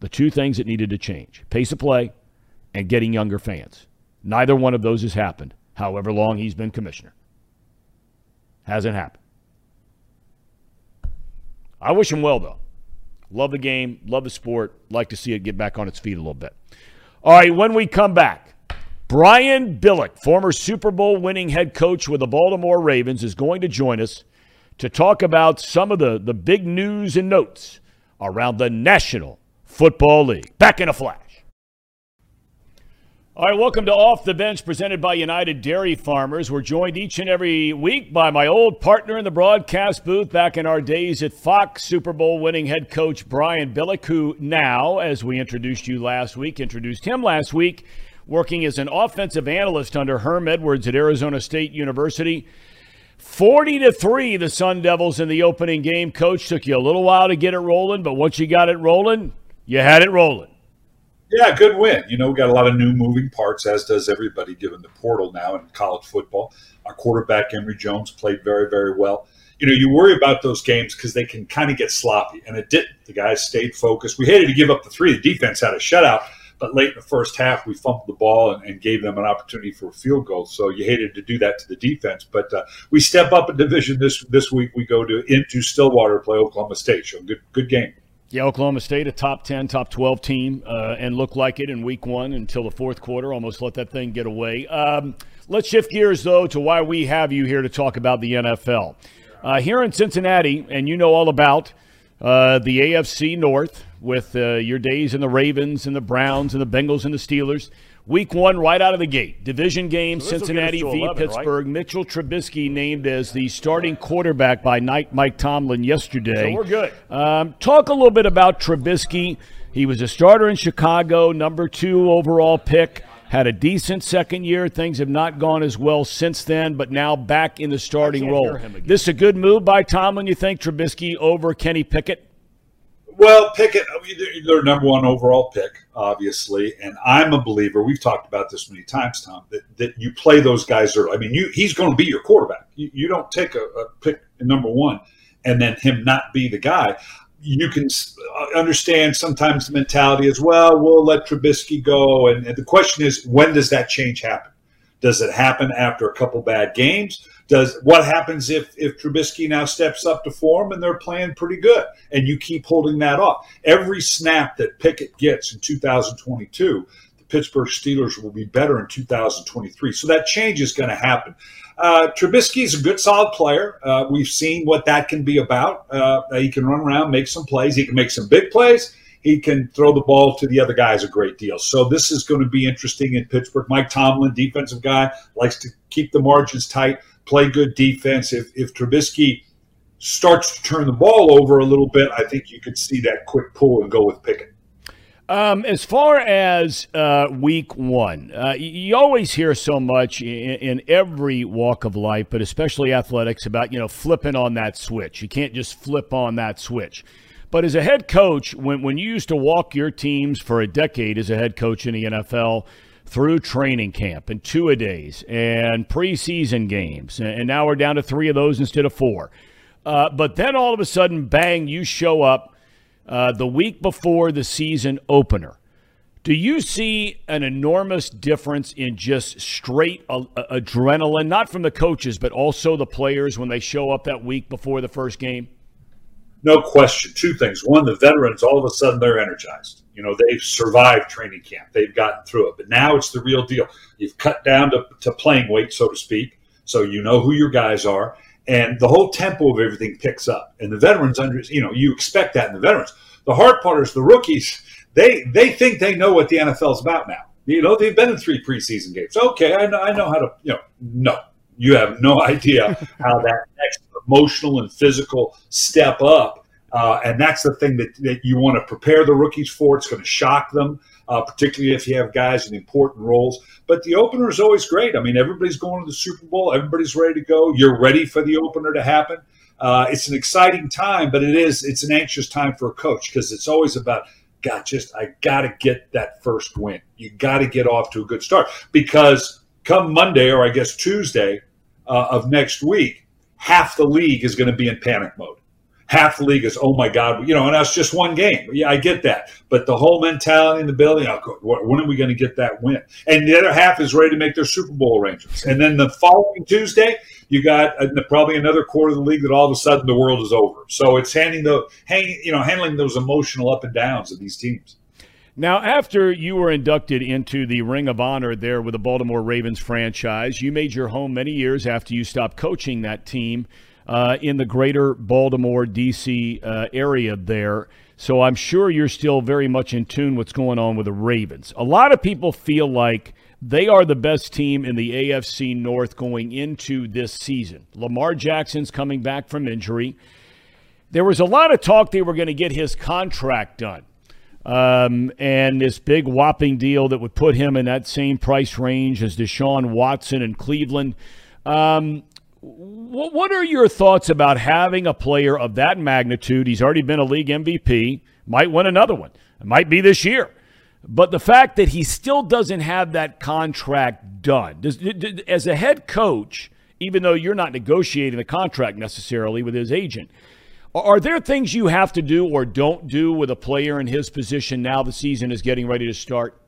the two things that needed to change pace of play and getting younger fans. Neither one of those has happened, however long he's been commissioner. Hasn't happened. I wish him well, though. Love the game, love the sport, like to see it get back on its feet a little bit. All right, when we come back, Brian Billick, former Super Bowl winning head coach with the Baltimore Ravens, is going to join us to talk about some of the, the big news and notes around the National Football League. Back in a flash. All right, welcome to Off the Bench, presented by United Dairy Farmers. We're joined each and every week by my old partner in the broadcast booth back in our days at Fox, Super Bowl winning head coach Brian Billick, who now, as we introduced you last week, introduced him last week, working as an offensive analyst under Herm Edwards at Arizona State University. 40 to 3 the Sun Devils in the opening game. Coach took you a little while to get it rolling, but once you got it rolling, you had it rolling. Yeah, good win. You know, we got a lot of new moving parts, as does everybody, given the portal now in college football. Our quarterback, Emory Jones, played very, very well. You know, you worry about those games because they can kind of get sloppy, and it didn't. The guys stayed focused. We hated to give up the three. The defense had a shutout, but late in the first half, we fumbled the ball and, and gave them an opportunity for a field goal. So you hated to do that to the defense. But uh, we step up a division this this week. We go to into Stillwater to play Oklahoma State. So good good game. Yeah, Oklahoma State, a top 10, top 12 team, uh, and looked like it in week one until the fourth quarter. Almost let that thing get away. Um, let's shift gears, though, to why we have you here to talk about the NFL. Uh, here in Cincinnati, and you know all about uh, the AFC North with uh, your days in the Ravens and the Browns and the Bengals and the Steelers. Week one, right out of the gate. Division game, so Cincinnati v. 11, Pittsburgh. Right? Mitchell Trubisky named as the starting quarterback by Mike Tomlin yesterday. So we're good. Um, talk a little bit about Trubisky. He was a starter in Chicago, number two overall pick. Had a decent second year. Things have not gone as well since then, but now back in the starting role. This is a good move by Tomlin, you think, Trubisky over Kenny Pickett? Well, Pickett, they're number one overall pick, obviously, and I'm a believer. We've talked about this many times, Tom. That, that you play those guys early. I mean, you, he's going to be your quarterback. You, you don't take a, a pick number one and then him not be the guy. You can uh, understand sometimes the mentality as well. We'll let Trubisky go, and, and the question is, when does that change happen? Does it happen after a couple bad games? Does what happens if if Trubisky now steps up to form and they're playing pretty good and you keep holding that off? Every snap that Pickett gets in 2022, the Pittsburgh Steelers will be better in 2023. So that change is going to happen. Uh, Trubisky is a good, solid player. Uh, we've seen what that can be about. Uh, he can run around, make some plays. He can make some big plays he can throw the ball to the other guys a great deal. So this is going to be interesting in Pittsburgh. Mike Tomlin, defensive guy, likes to keep the margins tight play good defense. If if Trubisky starts to turn the ball over a little bit, I think you could see that quick pull and go with Pickett. Um, as far as uh, week one, uh, you always hear so much in, in, every walk of life, but especially athletics, about you know flipping on that switch. You can't just flip on that switch. But as a head coach, when when you used to walk your teams for a decade as a head coach in the NFL, through training camp and two a days and preseason games. And now we're down to three of those instead of four. Uh, but then all of a sudden, bang, you show up uh, the week before the season opener. Do you see an enormous difference in just straight a- a- adrenaline, not from the coaches, but also the players when they show up that week before the first game? No question. Two things. One, the veterans, all of a sudden, they're energized. You know, they've survived training camp, they've gotten through it. But now it's the real deal. You've cut down to, to playing weight, so to speak. So you know who your guys are. And the whole tempo of everything picks up. And the veterans, under, you know, you expect that in the veterans. The hard part is the rookies, they, they think they know what the NFL is about now. You know, they've been in three preseason games. Okay, I know, I know how to, you know, no, you have no idea how that next emotional and physical step up. Uh, and that's the thing that, that you want to prepare the rookies for. It's going to shock them, uh, particularly if you have guys in important roles. But the opener is always great. I mean, everybody's going to the Super Bowl. Everybody's ready to go. You're ready for the opener to happen. Uh, it's an exciting time, but it is it's an anxious time for a coach because it's always about God. Just I got to get that first win. You got to get off to a good start because come Monday or I guess Tuesday uh, of next week, half the league is going to be in panic mode. Half the league is, oh my God, you know, and that's just one game. Yeah, I get that. But the whole mentality in the building, oh, when are we going to get that win? And the other half is ready to make their Super Bowl arrangements. And then the following Tuesday, you got probably another quarter of the league that all of a sudden the world is over. So it's handing the, hang, you know, handling those emotional up and downs of these teams. Now, after you were inducted into the Ring of Honor there with the Baltimore Ravens franchise, you made your home many years after you stopped coaching that team uh, in the greater Baltimore, D.C. Uh, area there. So I'm sure you're still very much in tune what's going on with the Ravens. A lot of people feel like they are the best team in the AFC North going into this season. Lamar Jackson's coming back from injury. There was a lot of talk they were going to get his contract done. um, and this big whopping deal that would put him in that same price range as Deshaun Watson in Cleveland. Um, what, are your thoughts about having a player of that magnitude? He's already been a league MVP, might win another one, it might be this year. But the fact that he still doesn't have that contract done, does, as a head coach, even though you're not negotiating the contract necessarily with his agent, are there things you have to do or don't do with a player in his position now the season is getting ready to start?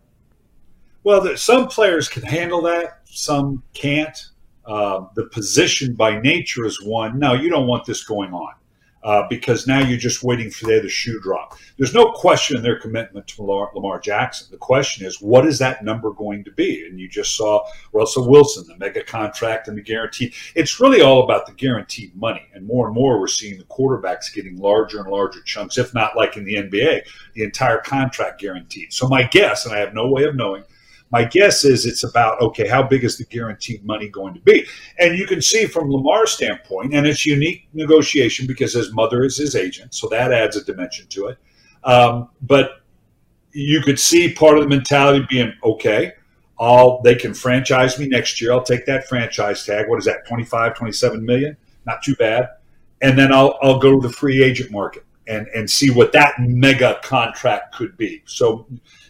Well, some players can handle that, some can't. Uh, the position by nature is one. No, you don't want this going on uh, because now you're just waiting for the shoe drop. There's no question in their commitment to Lamar, Lamar, Jackson. The question is, what is that number going to be? And you just saw Russell Wilson, the mega contract and the guarantee. It's really all about the guaranteed money. And more and more, we're seeing the quarterbacks getting larger and larger chunks, if not like in the NBA, the entire contract guaranteed. So my guess, and I have no way of knowing, my guess is it's about okay, how big is the guaranteed money going to be? And you can see from Lamar's standpoint, and it's unique negotiation because his mother is his agent, so that adds a dimension to it. Um, but you could see part of the mentality being okay. I'll, they can franchise me next year. I'll take that franchise tag. What is that? 25, 27 million? Not too bad. And then I'll, I'll go to the free agent market and, and see what that mega contract could be. So,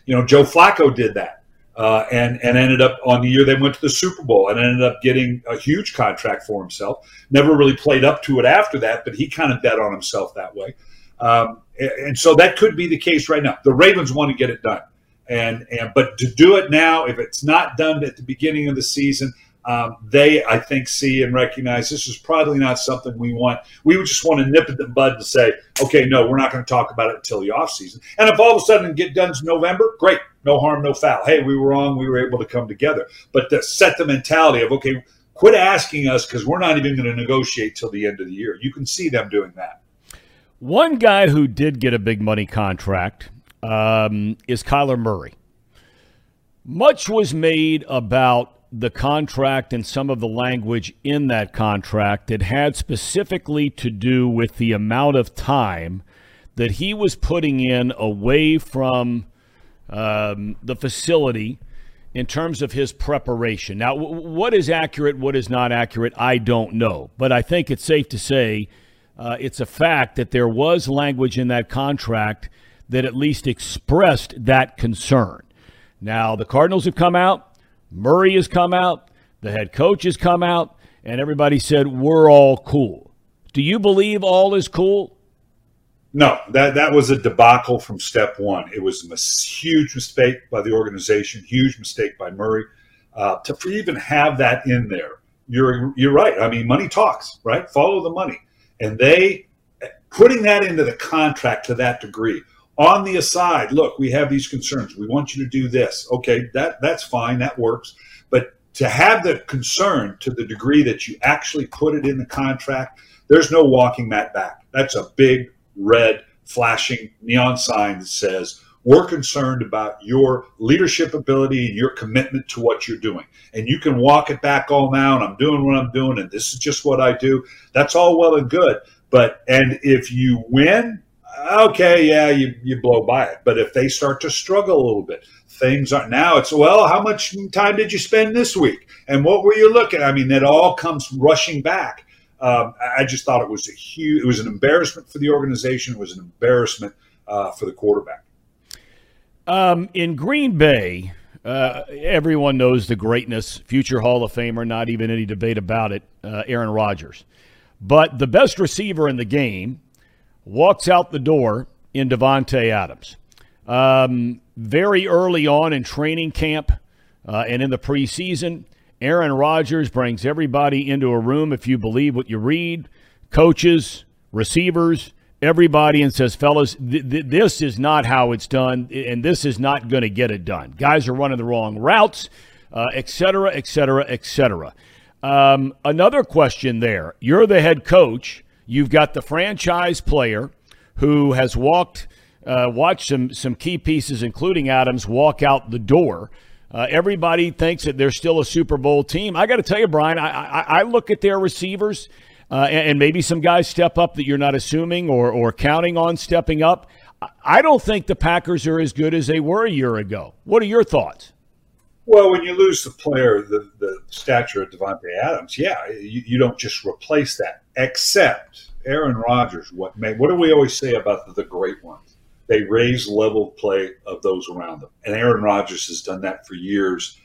you know, Joe Flacco did that uh, and and ended up on the year they went to the Super Bowl and ended up getting a huge contract for himself. Never really played up to it after that, but he kind of bet on himself that way. Um, and, so that could be the case right now. The Ravens want to get it done, and and but to do it now, if it's not done at the beginning of the season, um, they, I think, see and recognize this is probably not something we want. We would just want to nip at the bud and say, okay, no, we're not going to talk about it until the offseason. And if all of a sudden get done in November, great, no harm, no foul. Hey, we were wrong. We were able to come together. But to set the mentality of, okay, quit asking us because we're not even going to negotiate till the end of the year. You can see them doing that. One guy who did get a big money contract um, is Kyler Murray. Much was made about the contract and some of the language in that contract that had specifically to do with the amount of time that he was putting in away from um, the facility in terms of his preparation. Now, w- what is accurate, what is not accurate, I don't know. But I think it's safe to say uh, it's a fact that there was language in that contract that at least expressed that concern. Now, the Cardinals have come out Murray has come out, the head coach has come out, and everybody said, We're all cool. Do you believe all is cool? No, that, that was a debacle from step one. It was a huge mistake by the organization, huge mistake by Murray. Uh, to even have that in there, you're you're right. I mean, money talks, right? Follow the money, and they putting that into the contract to that degree on the aside, look, we have these concerns. We want you to do this. Okay, that that's fine. That works. But to have the concern to the degree that you actually put it in the contract, there's no walking that back. That's a big red flashing neon sign that says we're concerned about your leadership ability and your commitment to what you're doing. And you can walk it back all now, and I'm doing what I'm doing, and this is just what I do. That's all well and good. But and if you win, okay, yeah, you, you blow by it. But if they start to struggle a little bit, things are now it's, well, how much time did you spend this week? And what were you looking? I mean, it all comes rushing back. Um, I just thought it was a huge, it was an embarrassment for the organization. It was an embarrassment uh, for the quarterback. Um, in Green Bay, uh, everyone knows the greatness, future Hall of Famer, not even any debate about it, uh, Aaron Rodgers. But the best receiver in the game walks out the door in Davante Adams. Um, very early on in training camp uh, and in the preseason, Aaron Rodgers brings everybody into a room, if you believe what you read, coaches, receivers, everybody, and says, fellas, th- th- this is not how it's done, and this is not going to get it done. Guys are running the wrong routes, uh, et cetera, et cetera, et cetera. Um, another question there. You're the head coach. You've got the franchise player who has walked, uh, watched some some key pieces, including Adams, walk out the door. Uh, everybody thinks that they're still a Super Bowl team. I got to tell you, Brian, I, I, I, look at their receivers, uh, and, and, maybe some guys step up that you're not assuming or or counting on stepping up. I don't think the Packers are as good as they were a year ago. What are your thoughts? Well, when you lose the player, the, the stature of Davante Adams, yeah, you, you don't just replace that. Except Aaron Rodgers, what made, what do we always say about the, the great ones? They raise level of play of those around them, and Aaron Rodgers has done that for years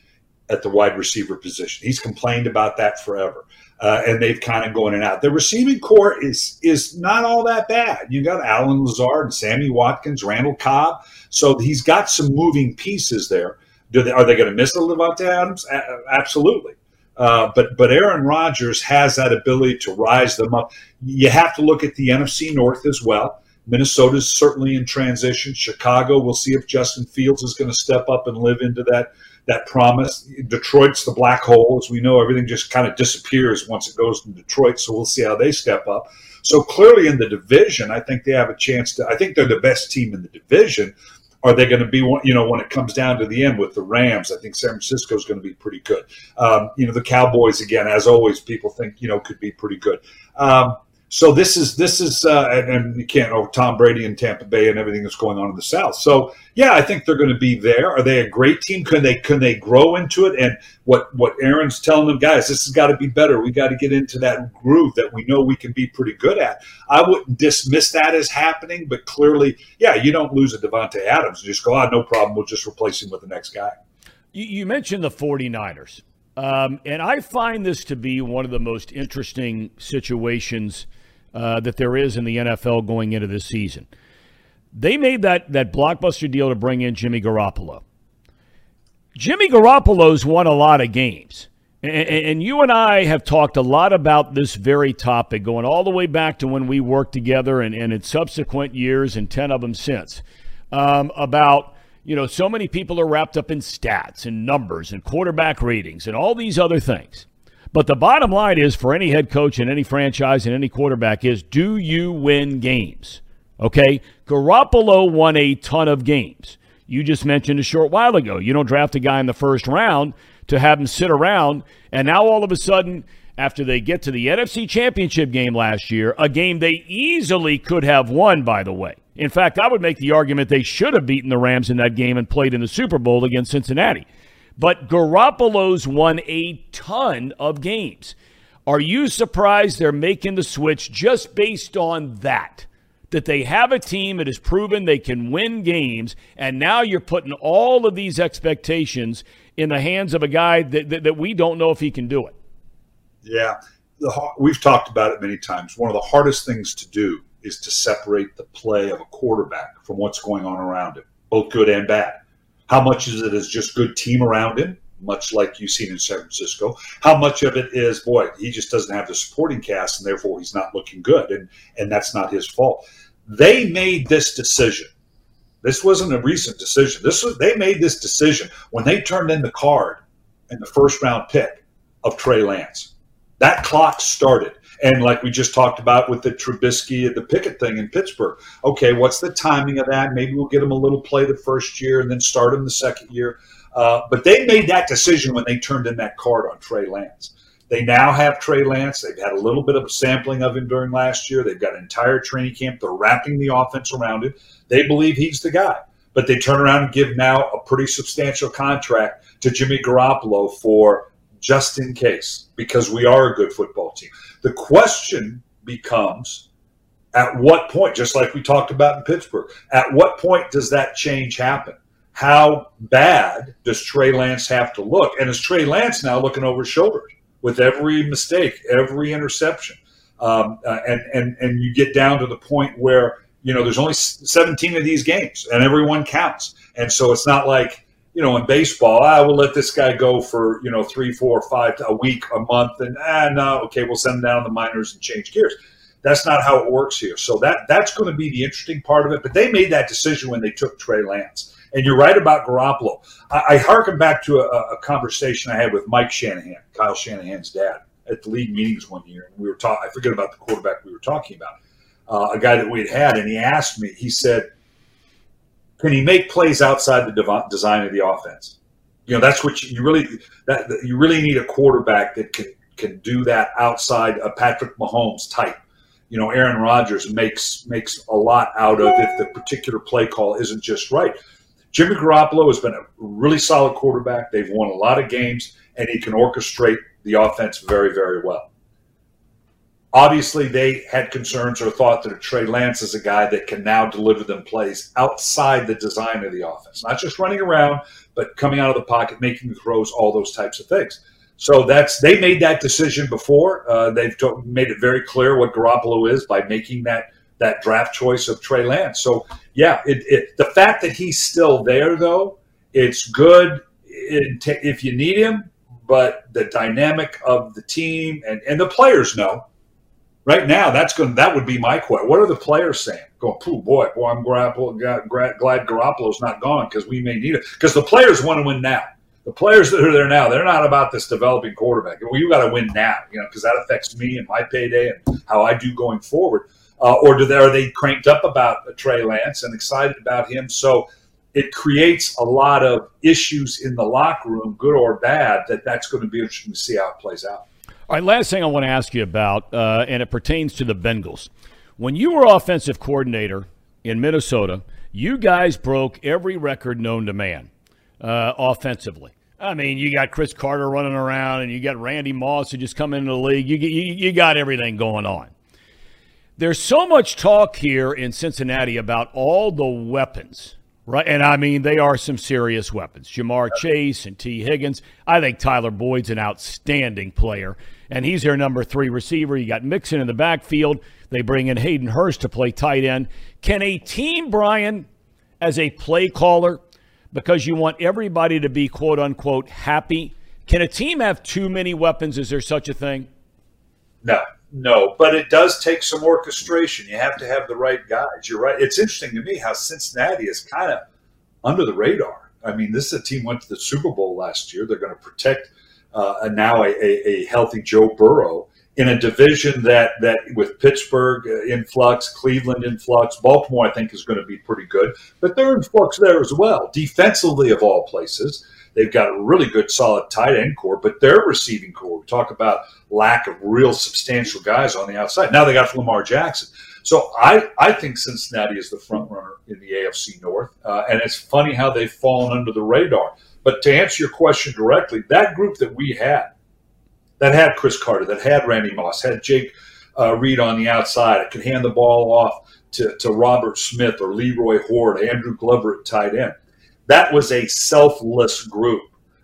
at the wide receiver position. He's complained about that forever. Uh, and they've kind of gone and out. The receiving corps is is not all that bad. You got Allen Lazard and Sammy Watkins, Randall Cobb, so he's got some moving pieces there. Do they, are they going to miss the Davante Adams? A- absolutely. Uh, but but Aaron Rodgers has that ability to rise them up. You have to look at the NFC North as well. Minnesota is certainly in transition. Chicago, we'll see if Justin Fields is going to step up and live into that that promise. Detroit's the black hole, as we know. Everything just kind of disappears once it goes to Detroit. So we'll see how they step up. So clearly, in the division, I think they have a chance to. I think they're the best team in the division. Are they going to be one? You know, when it comes down to the end with the Rams, I think San Francisco is going to be pretty good. Um, you know, the Cowboys again, as always, people think you know could be pretty good. Um, so this is this is uh, and, and, you can't over Tom Brady and Tampa Bay and everything that's going on in the South. So yeah, I think they're going to be there. Are they a great team? Can they can they grow into it? And what what Aaron's telling them, guys, this has got to be better. We got to get into that groove that we know we can be pretty good at. I wouldn't dismiss that as happening, but clearly, yeah, you don't lose a Davante Adams. You just go, ah, oh, no problem. We'll just replace him with the next guy. You, you mentioned the 49ers. Um, and I find this to be one of the most interesting situations uh, that there is in the NFL going into this season. They made that, that blockbuster deal to bring in Jimmy Garoppolo. Jimmy Garoppolo's won a lot of games. And, and you and I have talked a lot about this very topic, going all the way back to when we worked together and, and in subsequent years, and 10 of them since, um, about you know, so many people are wrapped up in stats and numbers and quarterback ratings and all these other things. But the bottom line is for any head coach and any franchise and any quarterback is do you win games? Okay? Garoppolo won a ton of games. You just mentioned a short while ago. You don't draft a guy in the first round to have him sit around, and now all of a sudden, after they get to the NFC Championship game last year, a game they easily could have won, by the way. In fact, I would make the argument they should have beaten the Rams in that game and played in the Super Bowl against Cincinnati. But Garoppolo's won a ton of games. Are you surprised they're making the switch just based on that? That they have a team that has proven they can win games, and now you're putting all of these expectations in the hands of a guy that, that, that we don't know if he can do it. Yeah, the, we've talked about it many times. One of the hardest things to do is to separate the play of a quarterback from what's going on around him, both good and bad. How much is it is just good team around him, much like you've seen in San Francisco? How much of it is, boy, he just doesn't have the supporting cast and therefore he's not looking good, and, and that's not his fault. They made this decision. This wasn't a recent decision. This was they made this decision when they turned in the card in the first round pick of Trey Lance. That clock started. And like we just talked about with the Trubisky the Pickett thing in Pittsburgh, okay, what's the timing of that? Maybe we'll get him a little play the first year and then start him the second year. Uh, but they made that decision when they turned in that card on Trey Lance. They now have Trey Lance. They've had a little bit of a sampling of him during last year. They've got an entire training camp. They're wrapping the offense around him. They believe he's the guy. But they turn around and give now a pretty substantial contract to Jimmy Garoppolo for just in case, because we are a good football team. The question becomes at what point, just like we talked about in Pittsburgh, at what point does that change happen? How bad does Trey Lance have to look? And is Trey Lance now looking over his shoulders with every mistake, every interception? Um, uh, and, and, and you get down to the point where, you know, there's only 17 of these games and everyone counts. And so it's not like, you know, in baseball, I will let this guy go for, you know, three, four, five, a week, a month, and ah, no, okay, we'll send him down the minors and change gears. That's not how it works here. So that that's going to be the interesting part of it. But they made that decision when they took Trey Lance. And you're right about Garoppolo. I, I harken back to a, a conversation I had with Mike Shanahan, Kyle Shanahan's dad, at the league meetings one year. And we were talking, I forget about the quarterback we were talking about, uh, a guy that we had had. And he asked me, he said, can he make plays outside the design of the offense? You know, that's what you, really that, you really need a quarterback that can can do that outside a Patrick Mahomes type. you know Aaron Rodgers makes makes a lot out of if the particular play call isn't just right. Jimmy Garoppolo has been a really solid quarterback. They've won a lot of games, and he can orchestrate the offense very, very well. Obviously, they had concerns or thought that Trey Lance is a guy that can now deliver them plays outside the design of the offense, not just running around, but coming out of the pocket, making the throws, all those types of things. So that's they made that decision before. Uh, they've made it very clear what Garoppolo is by making that that draft choice of Trey Lance. So yeah, it, it, the fact that he's still there though, it's good if you need him. But the dynamic of the team and, and the players know right now that's going that would be my question. What are the players saying? Going, oh boy, boy, I'm glad, Garoppolo's not gone because we may need it. Because the players want to win now the players that are there now, they're not about this developing quarterback. Well, you got to win now, you know, because that affects me and my payday and how I do going forward. Uh, or do they, are they cranked up about Trey Lance and excited about him? So it creates a lot of issues in the locker room, good or bad. That that's going to be interesting to see how it plays out. All right, last thing I want to ask you about, uh, and it pertains to the Bengals. When you were offensive coordinator in Minnesota, you guys broke every record known to man uh, offensively. I mean, you got Cris Carter running around, and you got Randy Moss who just come into the league. You, you, you got everything going on. There's so much talk here in Cincinnati about all the weapons, right? And I mean, they are some serious weapons. Ja'Marr Chase and Tee Higgins. I think Tyler Boyd's an outstanding player, and he's their number three receiver. You got Mixon in the backfield. They bring in Hayden Hurst to play tight end. Can a team, Brian, as a play caller, because you want everybody to be quote unquote happy. Can a team have too many weapons? Is there such a thing? No, no, but it does take some orchestration. You have to have the right guys. You're right. It's interesting to me how Cincinnati is kind of under the radar. I mean, this is a team went to the Super Bowl last year. They're going to protect uh, now a, a, healthy Joe Burrow in a division that that with Pittsburgh in flux, Cleveland in flux, Baltimore I think is going to be pretty good, but they're in flux there as well. Defensively, of all places, they've got a really good, solid tight end corps, but their receiving corps. We talk about lack of real substantial guys on the outside. Now they got Lamar Jackson. So I, I think Cincinnati is the front runner in the AFC North, uh, and it's funny how they've fallen under the radar. But to answer your question directly, that group that we had that had Cris Carter, that had Randy Moss, had Jake uh, Reed on the outside. It could hand the ball off to, to Robert Smith or Leroy Hoard, Andrew Glover at tight end. That was a selfless group.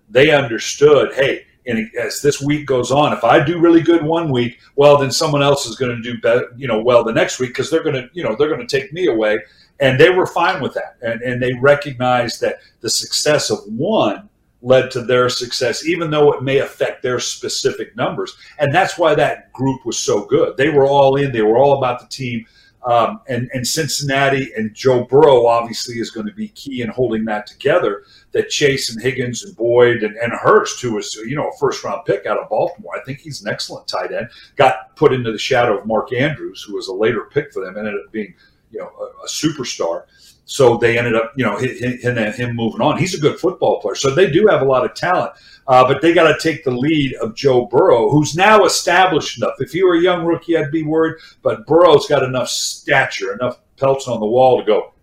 They understood, hey, and as this week goes on, if I do really good one week, well, then someone else is going to do better, you know, well the next week because they're going to, you know, they're going to take me away. And they were fine with that, and and they recognized that the success of one led to their success, even though it may affect their specific numbers. And that's why that group was so good. They were all in, they were all about the team. Um, and, and Cincinnati and Joe Burrow obviously is going to be key in holding that together. That Chase and Higgins and Boyd and, and Hurst, who was you know a first round pick out of Baltimore, I think he's an excellent tight end. Got put into the shadow of Mark Andrews, who was a later pick for them, ended up being you know a, a superstar. So they ended up, you know, him, him moving on. He's a good football player. So they do have a lot of talent, uh, but they got to take the lead of Joe Burrow, who's now established enough. If you were a young rookie, I'd be worried, but Burrow's got enough stature, enough pelts on the wall to go,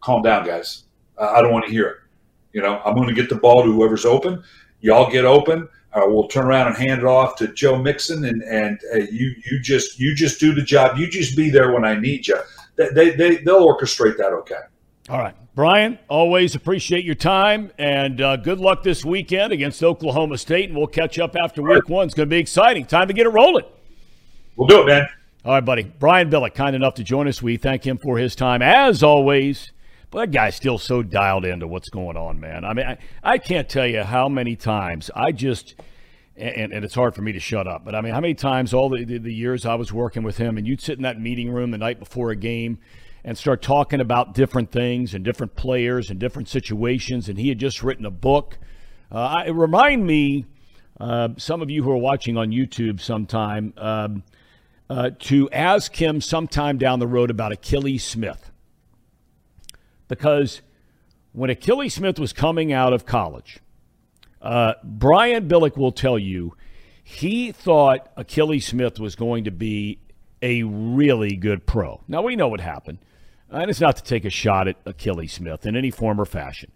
calm down, guys. Uh, I don't want to hear it. You know, I'm going to get the ball to whoever's open. Y'all get open. Uh, we'll turn around and hand it off to Joe Mixon, and and uh, you you just you just do the job. You just be there when I need you they, they, they'll orchestrate that okay. All right. Brian, always appreciate your time and uh, good luck this weekend against Oklahoma State. And we'll catch up after week one. It's going to be exciting. Time to get it rolling. We'll do it, man. All right, buddy. Brian Billick, kind enough to join us. We thank him for his time, as always. But that guy's still so dialed into what's going on, man. I mean, I, I can't tell you how many times I just – and, and, it's hard for me to shut up. But I mean, how many times all the, the, the, years I was working with him, and you'd sit in that meeting room the night before a game and start talking about different things and different players and different situations, and he had just written a book. Uh, it remind me, uh, some of you who are watching on YouTube sometime, um, uh, to ask him sometime down the road about Akili Smith. Because when Akili Smith was coming out of college – uh, Brian Billick will tell you he thought Akili Smith was going to be a really good pro. Now, we know what happened, and it's not to take a shot at Akili Smith in any form or fashion,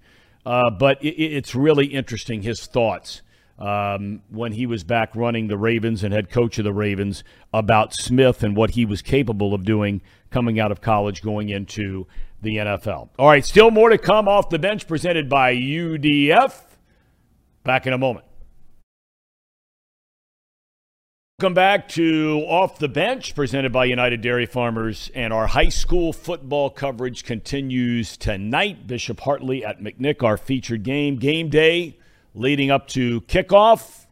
uh, but it, it's really interesting his thoughts um, when he was back running the Ravens and head coach of the Ravens about Smith and what he was capable of doing coming out of college going into the NFL. All right, still more to come off the bench presented by UDF. Back in a moment. Welcome back to Off the Bench, presented by United Dairy Farmers. And our high school football coverage continues tonight. Bishop Hartley at McNick, our featured game. Game day leading up to kickoff.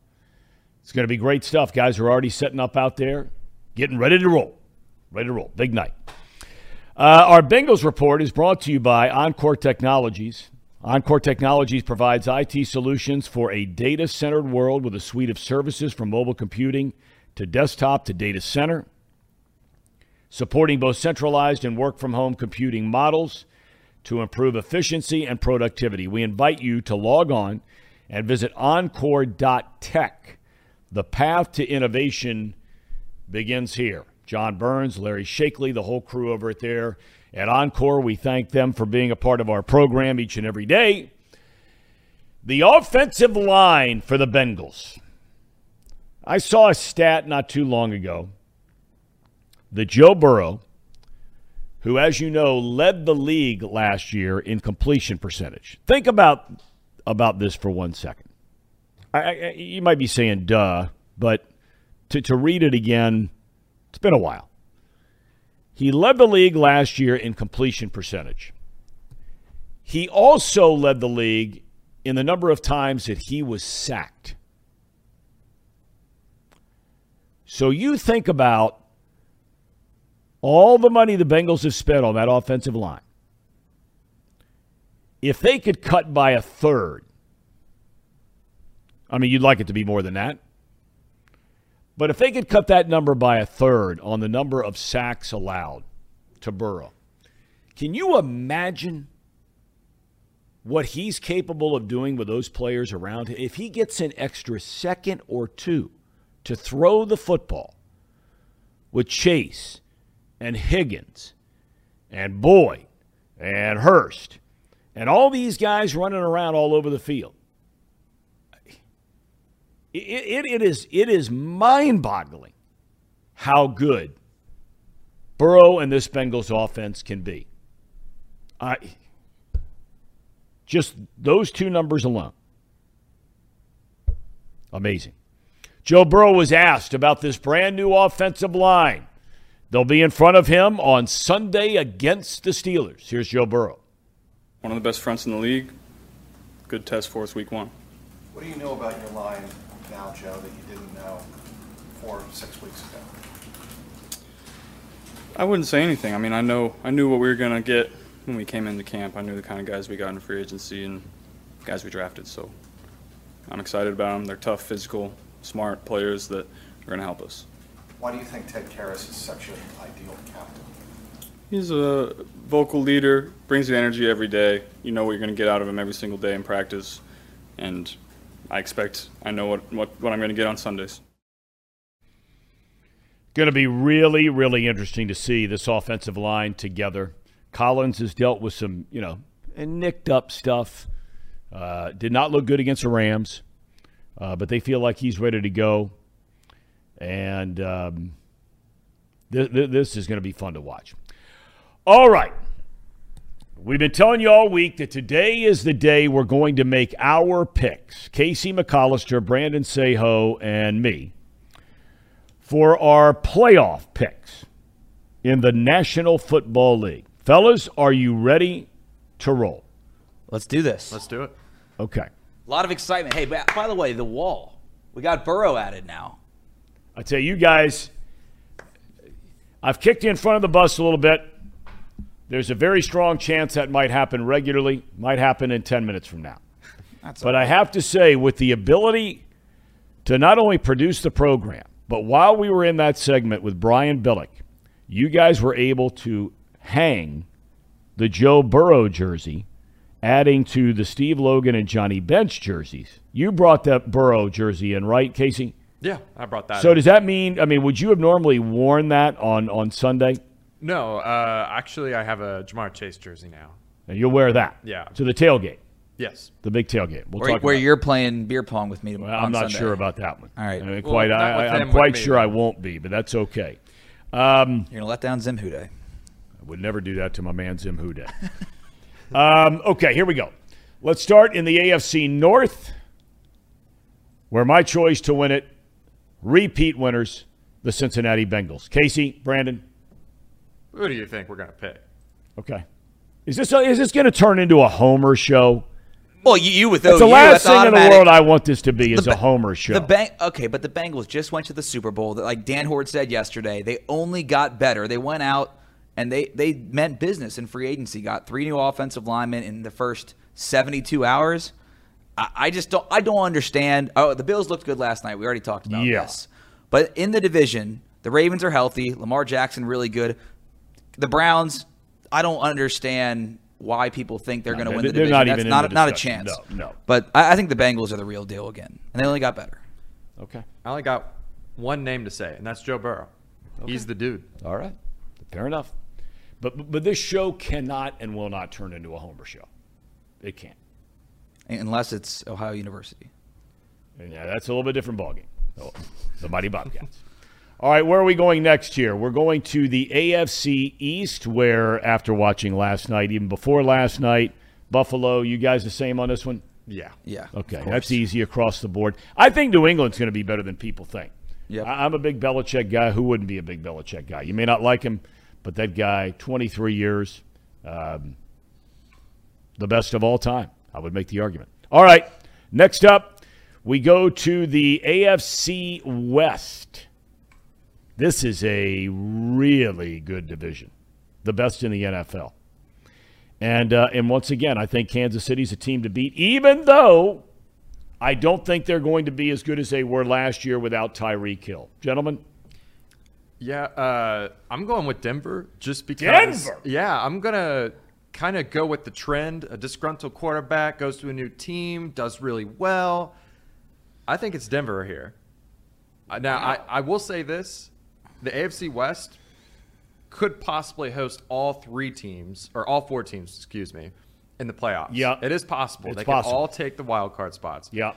It's going to be great stuff. Guys are already setting up out there, getting ready to roll. Ready to roll. Big night. Uh, our Bengals report is brought to you by Encore Technologies. Encore Technologies provides IT solutions for a data centered world with a suite of services from mobile computing to desktop to data center, supporting both centralized and work from home computing models to improve efficiency and productivity. We invite you to log on and visit encore.tech. The path to innovation begins here. John Burns, Larry Shakely, the whole crew over there at Encore. We thank them for being a part of our program each and every day. The offensive line for the Bengals. I saw a stat not too long ago that Joe Burrow, who, as you know, led the league last year in completion percentage. Think about about this for one second. I, I, you might be saying, duh, but to, to read it again, it's been a while. He led the league last year in completion percentage. He also led the league in the number of times that he was sacked. So you think about all the money the Bengals have spent on that offensive line. If they could cut by a third, I mean, you'd like it to be more than that. But if they could cut that number by a third on the number of sacks allowed to Burrow, can you imagine what he's capable of doing with those players around him? If he gets an extra second or two to throw the football with Chase and Higgins and Boyd and Hurst and all these guys running around all over the field. It, it, it is, it is mind boggling how good Burrow and this Bengals offense can be. I, just those two numbers alone. Amazing. Joe Burrow was asked about this brand new offensive line. They'll be in front of him on Sunday against the Steelers. Here's Joe Burrow one of the best fronts in the league. Good test for us week one. What do you know about your line now, Joe, that you didn't know four, six weeks ago? I wouldn't say anything. I mean, I know I knew what we were gonna get when we came into camp. I knew the kind of guys we got in free agency and guys we drafted. So I'm excited about them. They're tough, physical, smart players that are gonna help us. Why do you think Ted Karras is such an ideal captain? He's a vocal leader, brings the energy every day. You know what you're going to get out of him every single day in practice, and I expect I know what, what, what I'm going to get on Sundays. Going to be really, really interesting to see this offensive line together. Collins has dealt with some, you know, nicked up stuff. Uh, did not look good against the Rams, uh, but they feel like he's ready to go. And um, th- th- this is going to be fun to watch. All right. We've been telling you all week that today is the day we're going to make our picks. Casey McAllister, Brandon Seho, and me for our playoff picks in the National Football League. Fellas, are you ready to roll? Let's do this. Let's do it. Okay. A lot of excitement. Hey, by the way, the wall. We got Burrow added now. I tell you guys, I've kicked you in front of the bus a little bit. There's a very strong chance that might happen regularly, might happen in 10 minutes from now. That's but I have to say, with the ability to not only produce the program, but while we were in that segment with Brian Billick, you guys were able to hang the Joe Burrow jersey, adding to the Steve Logan and Johnny Bench jerseys. You brought that Burrow jersey in, right, Casey? Yeah, I brought that. So up. does that mean? I mean, would you have normally worn that on on Sunday? No, uh, actually, I have a Ja'Marr Chase jersey now. And you'll wear that. Yeah. To the tailgate, Yes. the big tailgate. We'll Where, talk where about you're playing beer pong with me Well, I'm not Sunday. sure about that one. All right. I mean, well, quite, I, I, I'm quite sure though. I won't be, but that's okay. Um, You're gonna let down Zim Day. I would never do that to my man Zim Hude. um, okay, here we go. Let's start in the AFC North, where my choice to win it, repeat winners, the Cincinnati Bengals. Casey, Brandon. Who do you think we're gonna pick? Okay. Is this is this going to turn into a Homer show? Well, you, you with That's those. the last thing in the world I want this to be is The a Homer show. The bang, okay, but the Bengals just went to the Super Bowl. Like Dan Hoard said yesterday, they only got better. They went out and they they meant business in free agency. Got three new offensive linemen in the first seventy two hours. I, I just don't. I don't understand. Oh, the Bills looked good last night. We already talked about Yeah. this. But in the division, the Ravens are healthy. Lamar Jackson really good. The Browns, I don't understand why people think they're No, going to win the they're division. not That's even in not the not a discussion. chance. No, no. But I, I think the Bengals are the real deal again, and they only got better. okay. I only got one name to say, and that's Joe Burrow. He's the dude. All right. Fair enough. But but this show cannot and will not turn into a Homer show. It can't. unless it's Ohio University. And yeah, that's a little bit different ballgame. Oh, the Mighty Bobcats. All right, where are we going next here? We're going to the AFC East, where after watching last night, even before last night, Buffalo, you guys the same on this one? Yeah. Yeah. Okay, that's easy across the board. I think New England's going to be better than people think. Yep. I- I'm a big Belichick guy. Who wouldn't be a big Belichick guy? You may not like him, but that guy, 23 years, um, the best of all time. I would make the argument. All right, next up, we go to the AFC West. This is a really good division, the best in the NFL. And uh, and once again, I think Kansas City's a team to beat, even though I don't think they're going to be as good as they were last year without Tyreek Hill. Gentlemen, Yeah, uh, I'm going with Denver just because. Denver? Yeah, I'm gonna kind of go with the trend. A disgruntled quarterback goes to a new team, does really well. I think it's Denver here. Uh, Now, I, I will say this: the AFC West could possibly host all three teams or all four teams, excuse me, in the playoffs. Yeah. it is possible. It's they possible. can all take the wild card spots. yeah,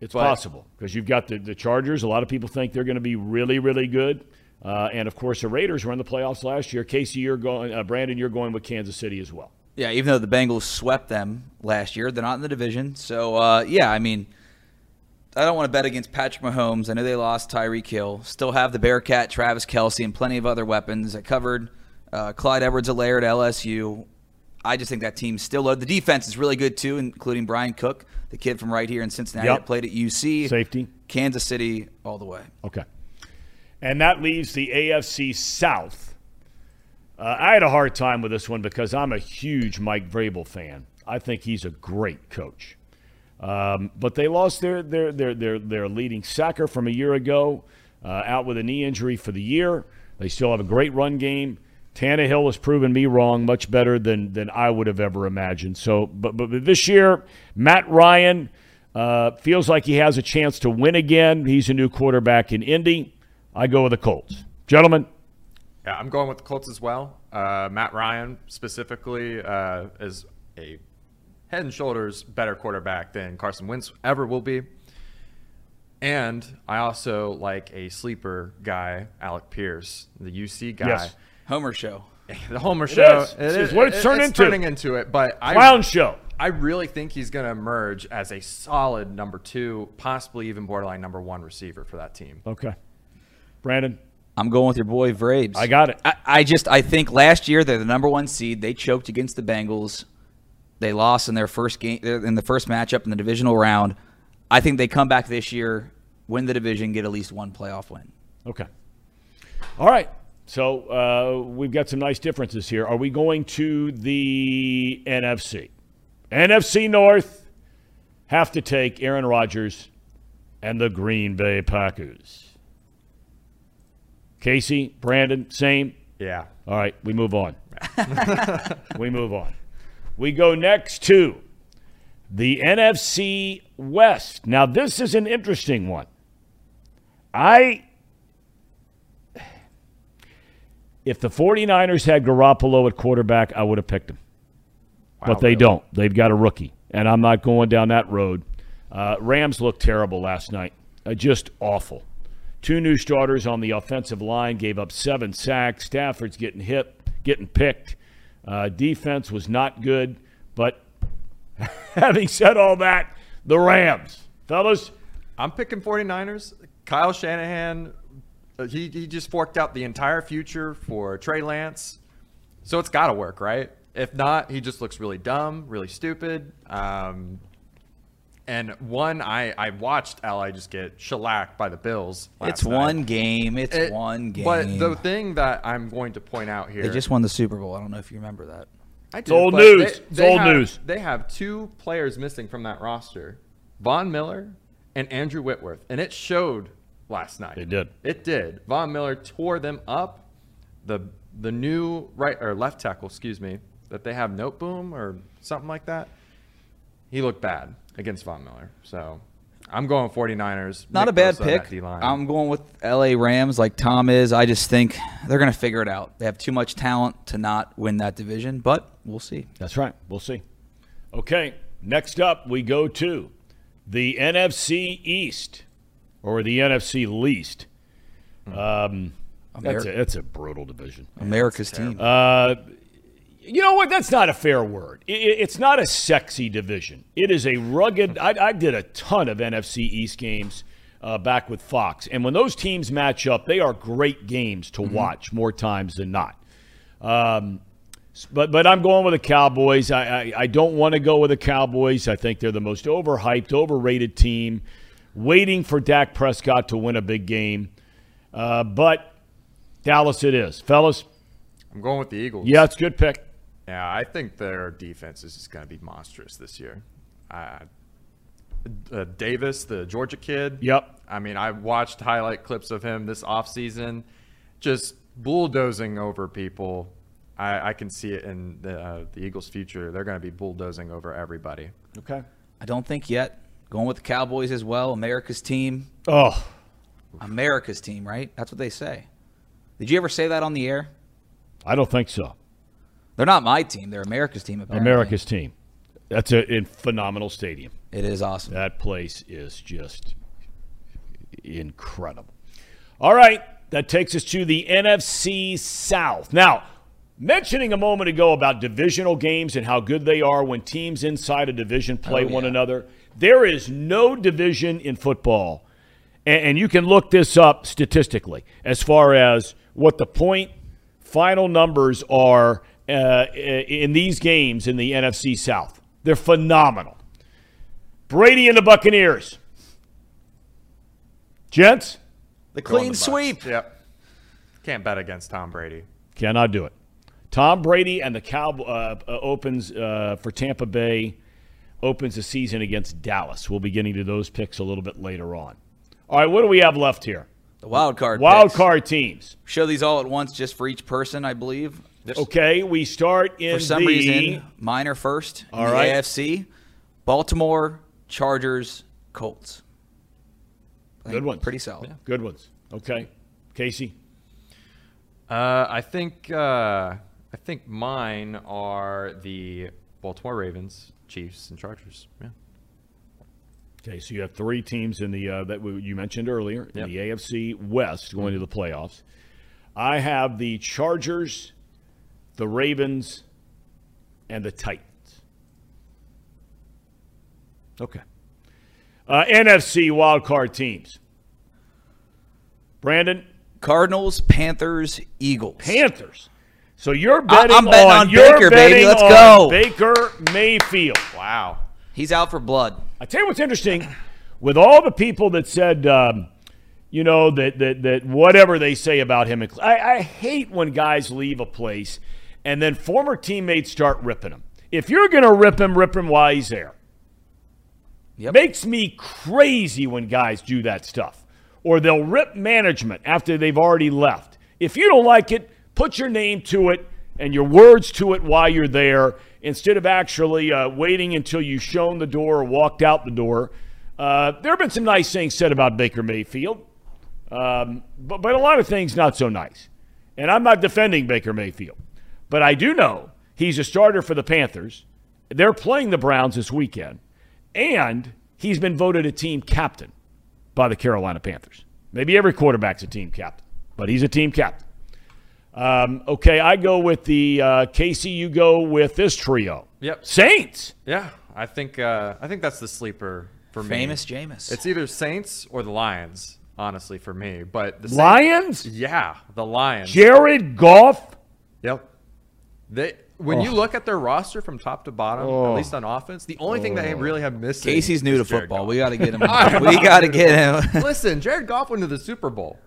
it's But- possible because you've got the, the Chargers. A lot of people think they're going to be really, really good. Uh, and of course, the Raiders were in the playoffs last year. Casey, you're going. Uh, Brandon, you're going with Kansas City as well. Yeah, even though the Bengals swept them last year, they're not in the division. So, uh, yeah, I mean, I don't want to bet against Patrick Mahomes. I know they lost Tyreek Hill. Still have the Bearcat, Travis Kelce, and plenty of other weapons. I covered uh, Clyde Edwards-Helaire at LSU. I just think that team's still loaded. The defense is really good, too, including Bryan Cook, the kid from right here in Cincinnati Yep. that played at UC. Safety. Kansas City all the way. Okay. And that leaves the AFC South. Uh, I had a hard time with this one because I'm a huge Mike Vrabel fan. I think he's a great coach. Um, but they lost their, their, their, their, their leading sacker from a year ago, uh, out with a knee injury for the year. They still have a great run game. Tannehill has proven me wrong much better than, than I would have ever imagined. So, but, but this year, Matt Ryan uh, feels like he has a chance to win again. He's a new quarterback in Indy. I go with the Colts. Gentlemen, Yeah, I'm going with the Colts as well. Uh, Matt Ryan specifically uh, is a head and shoulders better quarterback than Carson Wentz ever will be. And I also like a sleeper guy, Alec Pierce, the UC guy. Yes. Homer show. The Homer show. is. This is what it's turned into. turning into it, but I clown show. I really think he's going to emerge as a solid number two, possibly even borderline number one receiver for that team. Okay. Brandon, I'm going with your boy Vrabes. I got it. I, I just I think last year they're the number one seed. They choked against the Bengals. They lost in their first game in the first matchup in the divisional round. I think they come back this year, win the division, get at least one playoff win. Okay. All right. So uh, we've got some nice differences here. Are we going to the NFC? NFC North have to take Aaron Rodgers and the Green Bay Packers. Casey, Brandon, same. Yeah. All right, we move on. we move on. We go next to the NFC West. Now, this is an interesting one. I if the 49ers had Garoppolo at quarterback, I would have picked him. but they really? don't. They've got a rookie, and I'm not going down that road. Uh, Rams looked terrible last night. Uh, just awful. Two new starters on the offensive line gave up seven sacks. Stafford's getting hit, getting picked. Uh, defense was not good. But having said all that, the Rams, fellas, I'm picking 49ers. Kyle Shanahan, uh, he, he just forked out the entire future for Trey Lance. So it's got to work, right? If not, he just looks really dumb, really stupid. Um, and one, I, I watched LA just get shellacked by the Bills. It's night. one game. It's It- one game. But the thing that I'm going to point out here. they just won the Super Bowl. I don't know if you remember that. I do, old news. they- It's they old have- news. They have two players missing from that roster Von Miller and Andrew Whitworth. And it showed last night. It did. It did. Von Miller tore them up. The the new right or left tackle, excuse me, that they have Noteboom or something like that. He looked bad against Von Miller. So I'm going 49ers. Not Nick a bad Bosa pick. I'm going with LA Rams like Tom is. I just think they're going to figure it out. They have too much talent to not win that division, but we'll see. That's right. We'll see. Okay, next up we go to the NFC East or the NFC least. Um, that's, a, that's a brutal division. America's team. Uh, you know what? That's not a fair word. It's not a sexy division. It is a rugged. I, I did a ton of NFC East games uh, back with Fox, and when those teams match up, they are great games to watch more times than not. Um, but but I'm going with the Cowboys. I, I, I don't want to go with the Cowboys. I think they're the most overhyped, overrated team, waiting for Dak Prescott to win a big game. Uh, but Dallas, it is, fellas. I'm going with the Eagles. Yeah, it's a good pick. Yeah, I think their defense is just going to be monstrous this year. Uh, uh, Davis, the Georgia kid. Yep. I mean, I watched highlight clips of him this offseason, just bulldozing over people. I, I can see it in the, uh, the Eagles' future. They're going to be bulldozing over everybody. Okay. I don't think yet. Going with the Cowboys as well. America's team. Oh, America's team, right? That's what they say. Did you ever say that on the air? I don't think so. They're not my team. They're America's team. Apparently. America's team. That's a, a phenomenal stadium. It is awesome. That place is just incredible. All right, that takes us to the NFC South. Now, mentioning a moment ago about divisional games and how good they are when teams inside a division play Oh, one yeah. another, there is no division in football, and you can look this up statistically as far as what the point final numbers are uh, in these games in the NFC South. They're phenomenal. Brady and the Buccaneers. Gents, The clean the sweep. Yep. Can't bet against Tom Brady. cannot do it. Tom Brady and the Cowboy uh, uh, opens uh, for Tampa Bay opens the season against Dallas. We'll be getting to those picks a little bit later on. All right, what do we have left here? The wild card. Wild picks. card teams. Show these all at once, just for each person, I believe. Just Okay, we start in for some the reason, minor first. In All the. AFC, Baltimore, Chargers, Colts. I Good ones. Pretty solid. good ones. Okay, Casey. Uh, I think uh, I think mine are the Baltimore Ravens, Chiefs, and Chargers. Yeah. Okay, so you have three teams in the uh, that we, you mentioned earlier in Yep. the AFC West going to the playoffs. I have the Chargers, the Ravens, and the Titans. Okay. Uh, NFC wildcard teams. Brandon Cardinals, Panthers, Eagles. Panthers. So you're betting I'm betting on you're Baker, baby. Let's on go. Baker Mayfield. Wow. He's out for blood. I tell you what's interesting, with all the people that said, um, you know, that, that that whatever they say about him, I, I hate when guys leave a place and then former teammates start ripping him. If you're going to rip him, rip him while he's there. Yep. Makes me crazy when guys do that stuff. Or they'll rip management after they've already left. If you don't like it, put your name to it and your words to it while you're there instead of actually uh, waiting until you've shown the door or walked out the door. Uh, there have been some nice things said about Baker Mayfield. Um, but, but a lot of things not so nice. And I'm not defending Baker Mayfield, but I do know he's a starter for the Panthers. They're playing the Browns this weekend, and he's been voted a team captain by the Carolina Panthers. Maybe every quarterback's a team captain, but he's a team captain. Um, okay, I go with the uh, Casey. You go with this trio. Yep. Saints. Yeah, I think uh, I think that's the sleeper for me. Famous Jameis. It's either Saints or the Lions, honestly, for me. But the Saints- Lions. yeah, the Lions. Jared Goff. Yep. They when you Oh. look at their roster from top to bottom, Oh. at least on offense, the only thing they oh. really have missing. Casey's new is to Jared football. Goff. We got to get him. we got to get him. Listen, Jared Goff went to the Super Bowl.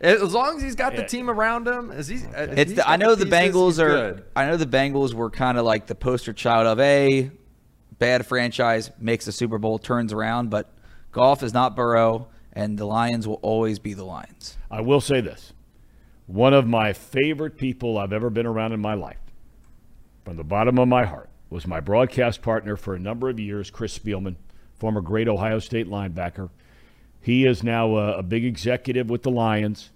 As long as he's got the Yeah. team around him, as he's, as It's he's the, I know the pieces, Bengals are. good. I know the Bengals were kind of like the poster child of a bad franchise makes the Super Bowl turns around, but Goff is not Burrow, and the Lions will always be the Lions. I will say this. One of my favorite people I've ever been around in my life, from the bottom of my heart, was my broadcast partner for a number of years, Chris Spielman, former great Ohio State linebacker. He is now a, a big executive with the Lions.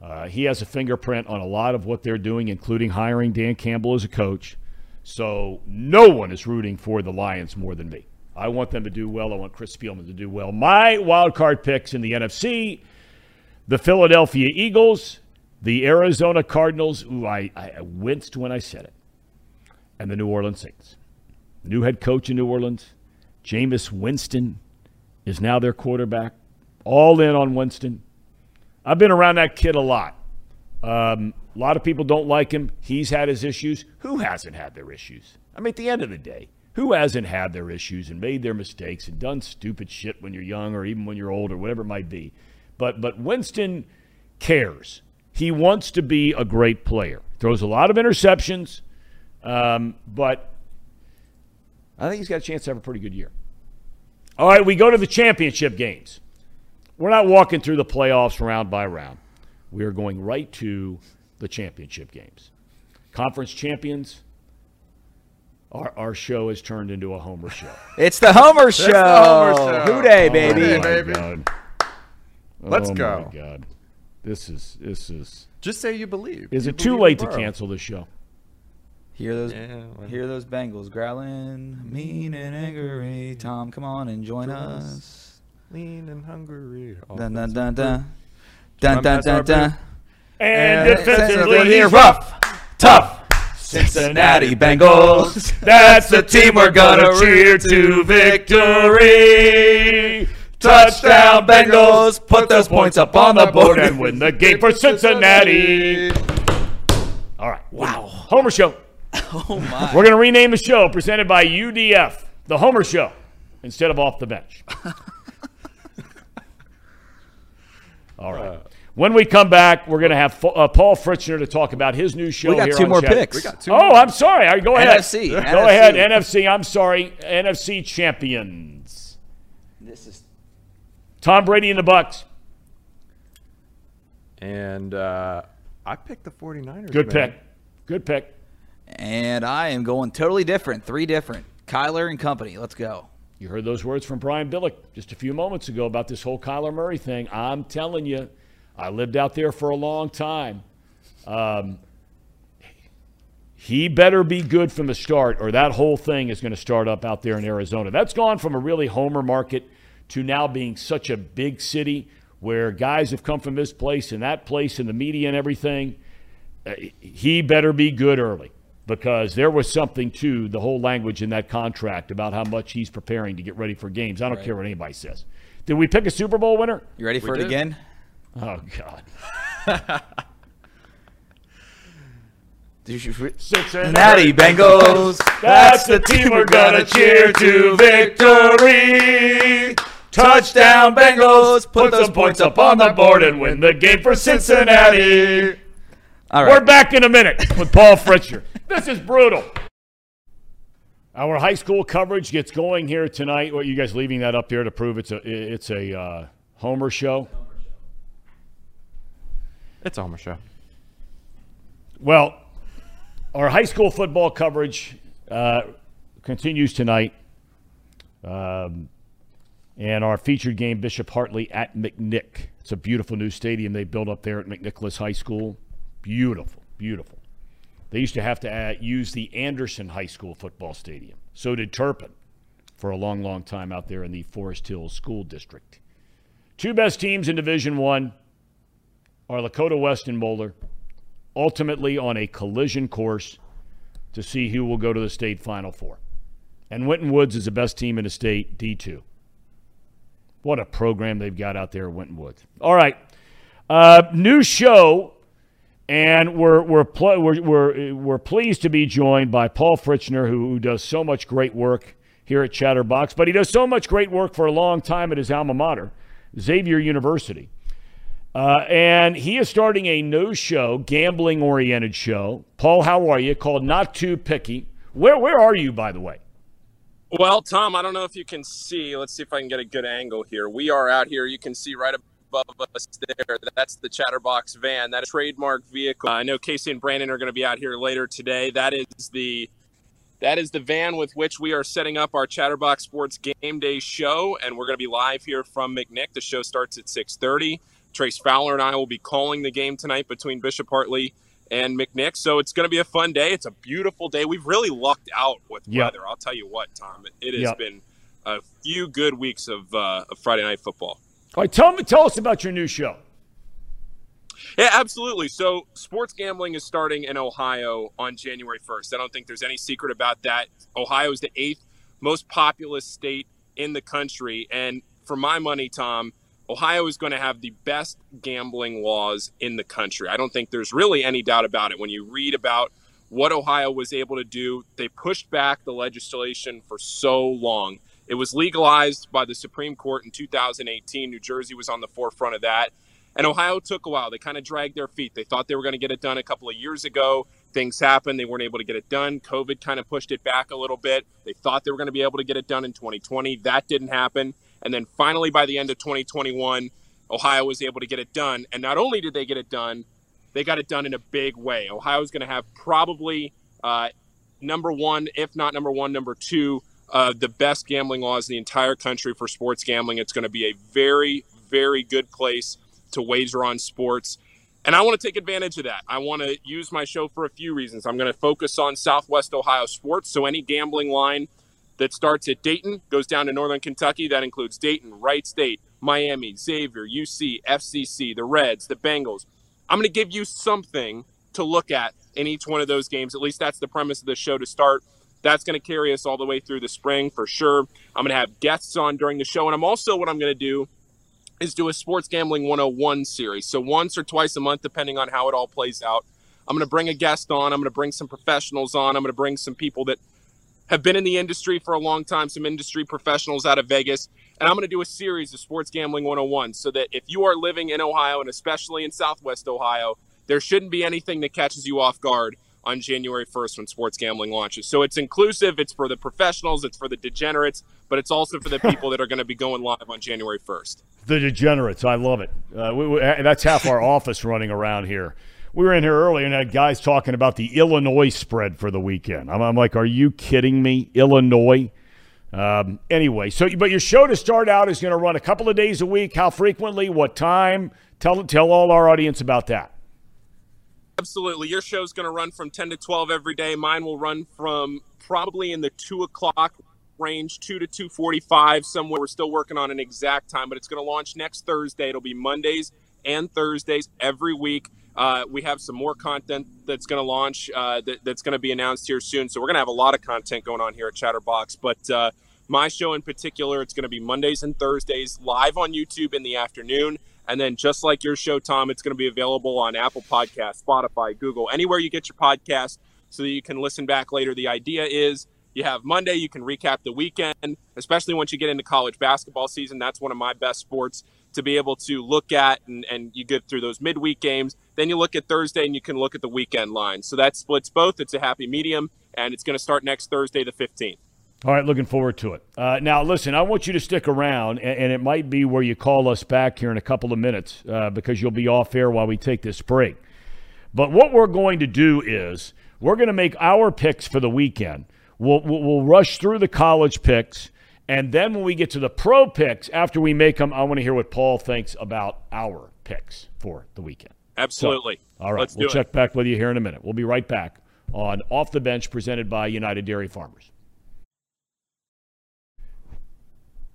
Uh, he has a fingerprint on a lot of what they're doing, including hiring Dan Campbell as a coach. So no one is rooting for the Lions more than me. I want them to do well. I want Chris Spielman to do well. My wild card picks in the NFC the Philadelphia Eagles, the Arizona Cardinals. Ooh, I, I winced when I said it. And the New Orleans Saints. New head coach in New Orleans, Jameis Winston, is now their quarterback. All in on Winston. I've been around that kid a lot. Um, a lot of people don't like him. He's had his issues. Who hasn't had their issues? I mean, at the end of the day, who hasn't had their issues and made their mistakes and done stupid shit when you're young or even when you're old or whatever it might be? But but Winston cares. He wants to be a great player. Throws a lot of interceptions, um, but I think he's got a chance to have a pretty good year. All right, we go to the championship games. We're not walking through the playoffs round by round. We are going right to the championship games. Conference champions. Our, our show has turned into a Homer show. It's the Homer Show. Homer Show. Hoo day, Oh, baby. My baby. God. Let's oh go. My God, this is this is. Just say you believe. Is You it too late in to cancel this show? Hear those, Yeah, hear those Bengals growling, mean and angry. Tom, come on and join us. Lean and hungry. Oh, dun dun dun dun. Dun dun dun dun. And And defensively, he's he's rough, tough. Cincinnati Bengals. That's the team we're gonna cheer to victory. Touchdown, Bengals! Put those points up on the board and win the game for Cincinnati. All right, wow, Homer Show. Oh my. We're gonna rename the show presented by UDF, the Homer Show, instead of off the bench. All right. When we come back, we're going to have uh, Paul Fritschner to talk about his new show. We got here two on more Chat. picks. We got two Oh, more. I'm sorry. Right, go ahead. NFC, Go NFC. ahead. NFC. I'm sorry. NFC champions. This is Tom Brady and the Bucs. And uh, I picked the 49ers. Good man. pick. Good pick. and I am going totally different. Three different. Kyler and company. Let's go. You heard those words from Brian Billick just a few moments ago about this whole Kyler Murray thing. I'm telling you, I lived out there for a long time. Um, he better be good from the start, or that whole thing is going to start up out there in Arizona. That's gone from a really homer market to now being such a big city where guys have come from this place and that place and the media and everything. Uh, he better be good early because there was something to the whole language in that contract about how much he's preparing to get ready for games. I don't care what anybody says. Did we pick a Super Bowl winner? You ready for it did. again? Oh God. Did Cincinnati Bengals. That's the team we're gonna cheer to victory. Touchdown Bengals. Put those points up on the board and win the game for Cincinnati. All We're back in a minute with Paul Fritschner. This is brutal. Our high school coverage gets going here tonight. What are you guys leaving that up there to prove it's a it's a uh, Homer show? It's a Homer show. Well, our high school football coverage uh, continues tonight. Um, And our featured game, Bishop Hartley at McNick. It's a beautiful new stadium they built up there at McNicholas High School. Beautiful, beautiful. They used to have to uh, use the Anderson High School football stadium. So did Turpin for a long, long time out there in the Forest Hills School District. Two best teams in Division One are Lakota West and Moeller, ultimately on a collision course to see who will go to the state Final Four. And Winton Woods is the best team in the state, D2. What a program they've got out there at Winton Woods. All right. Uh, new show, and we're, we're, pl- we're, we're, we're pleased to be joined by Paul Fritschner, who, who does so much great work here at Chatterbox, but he does so much great work for a long time at his alma mater, Xavier University. Uh, and he is starting a new show, gambling oriented show. Paul, how are you? Called Not 2 Picky. Where, where are you, by the way? Well, Tom, I don't know if you can see. Let's see if I can get a good angle here. We are out here. You can see right above us there. That's the Chatterbox van. That trademark vehicle. I know Casey and Brandon are going to be out here later today. That is the that is the van with which we are setting up our Chatterbox Sports Game Day show, and we're going to be live here from McNick. The show starts at 6:30. Trace Fowler and I will be calling the game tonight between Bishop Hartley and McNick. So it's going to be a fun day. It's a beautiful day. We've really lucked out with yep. weather. I'll tell you what, Tom. It, has yep. been a few good weeks of, uh, of Friday night football. All right, tell me, tell us about your new show. Yeah, absolutely. So, sports gambling is starting in Ohio on January 1st. I don't think there's any secret about that. Ohio is the eighth most populous state in the country. And for my money, Tom, Ohio is going to have the best gambling laws in the country. I don't think there's really any doubt about it. When you read about what Ohio was able to do, they pushed back the legislation for so long. It was legalized by the Supreme Court in 2018. New Jersey was on the forefront of that. And Ohio took a while. They kind of dragged their feet. They thought they were going to get it done a couple of years ago. Things happened. They weren't able to get it done. COVID kind of pushed it back a little bit. They thought they were going to be able to get it done in 2020. That didn't happen. And then finally, by the end of 2021, Ohio was able to get it done. And not only did they get it done, they got it done in a big way. Ohio is going to have probably uh, number one, if not number one, number two, uh, the best gambling laws in the entire country for sports gambling. It's going to be a very, very good place to wager on sports. And I want to take advantage of that. I want to use my show for a few reasons. I'm going to focus on Southwest Ohio sports. So any gambling line that starts at Dayton, goes down to Northern Kentucky. That includes Dayton, Wright State, Miami, Xavier, UC, FCC, the Reds, the Bengals. I'm going to give you something to look at in each one of those games. At least that's the premise of the show to start. That's going to carry us all the way through the spring for sure. I'm going to have guests on during the show. And I'm also, what I'm going to do is do a Sports Gambling 101 series. So once or twice a month, depending on how it all plays out. I'm going to bring a guest on. I'm going to bring some professionals on. I'm going to bring some people that have been in the industry for a long time, some industry professionals out of Vegas. And I'm going to do a series of Sports Gambling 101 so that if you are living in Ohio and especially in Southwest Ohio, there shouldn't be anything that catches you off guard on January 1st when sports gambling launches. So it's inclusive, it's for the professionals, it's for the degenerates, but it's also for the people that are going to be going live on January 1st. The degenerates, I love it. Uh, we, we, that's half our office running around here we were in here earlier and had guys talking about the Illinois spread for the weekend. I'm, I'm like, are you kidding me? Illinois? Um, anyway, so but your show to start out is going to run a couple of days a week. How frequently? What time? Tell tell all our audience about that. Absolutely, your show is going to run from 10 to 12 every day. Mine will run from probably in the two o'clock range, two to 2:45 somewhere. We're still working on an exact time, but it's going to launch next Thursday. It'll be Mondays and Thursdays every week. Uh, we have some more content that's going to launch uh, that, that's going to be announced here soon. So we're going to have a lot of content going on here at Chatterbox. But uh, my show in particular, it's going to be Mondays and Thursdays live on YouTube in the afternoon. And then just like your show, Tom, it's going to be available on Apple Podcast, Spotify, Google, anywhere you get your podcast so that you can listen back later. The idea is you have Monday, you can recap the weekend, especially once you get into college basketball season. That's one of my best sports to be able to look at and, and you get through those midweek games. Then you look at Thursday and you can look at the weekend line. So that splits both. It's a happy medium, and it's going to start next Thursday, the 15th. All right, looking forward to it. Uh, now, listen, I want you to stick around, and, and, it might be where you call us back here in a couple of minutes uh, because you'll be off air while we take this break. But what we're going to do is we're going to make our picks for the weekend. We'll, we'll, we'll rush through the college picks And then when we get to the pro picks, after we make them, I want to hear what Paul thinks about our picks for the weekend. Absolutely. So, all right, Let's we'll check it. back with you here in a minute. We'll be right back on Off the Bench presented by United Dairy Farmers.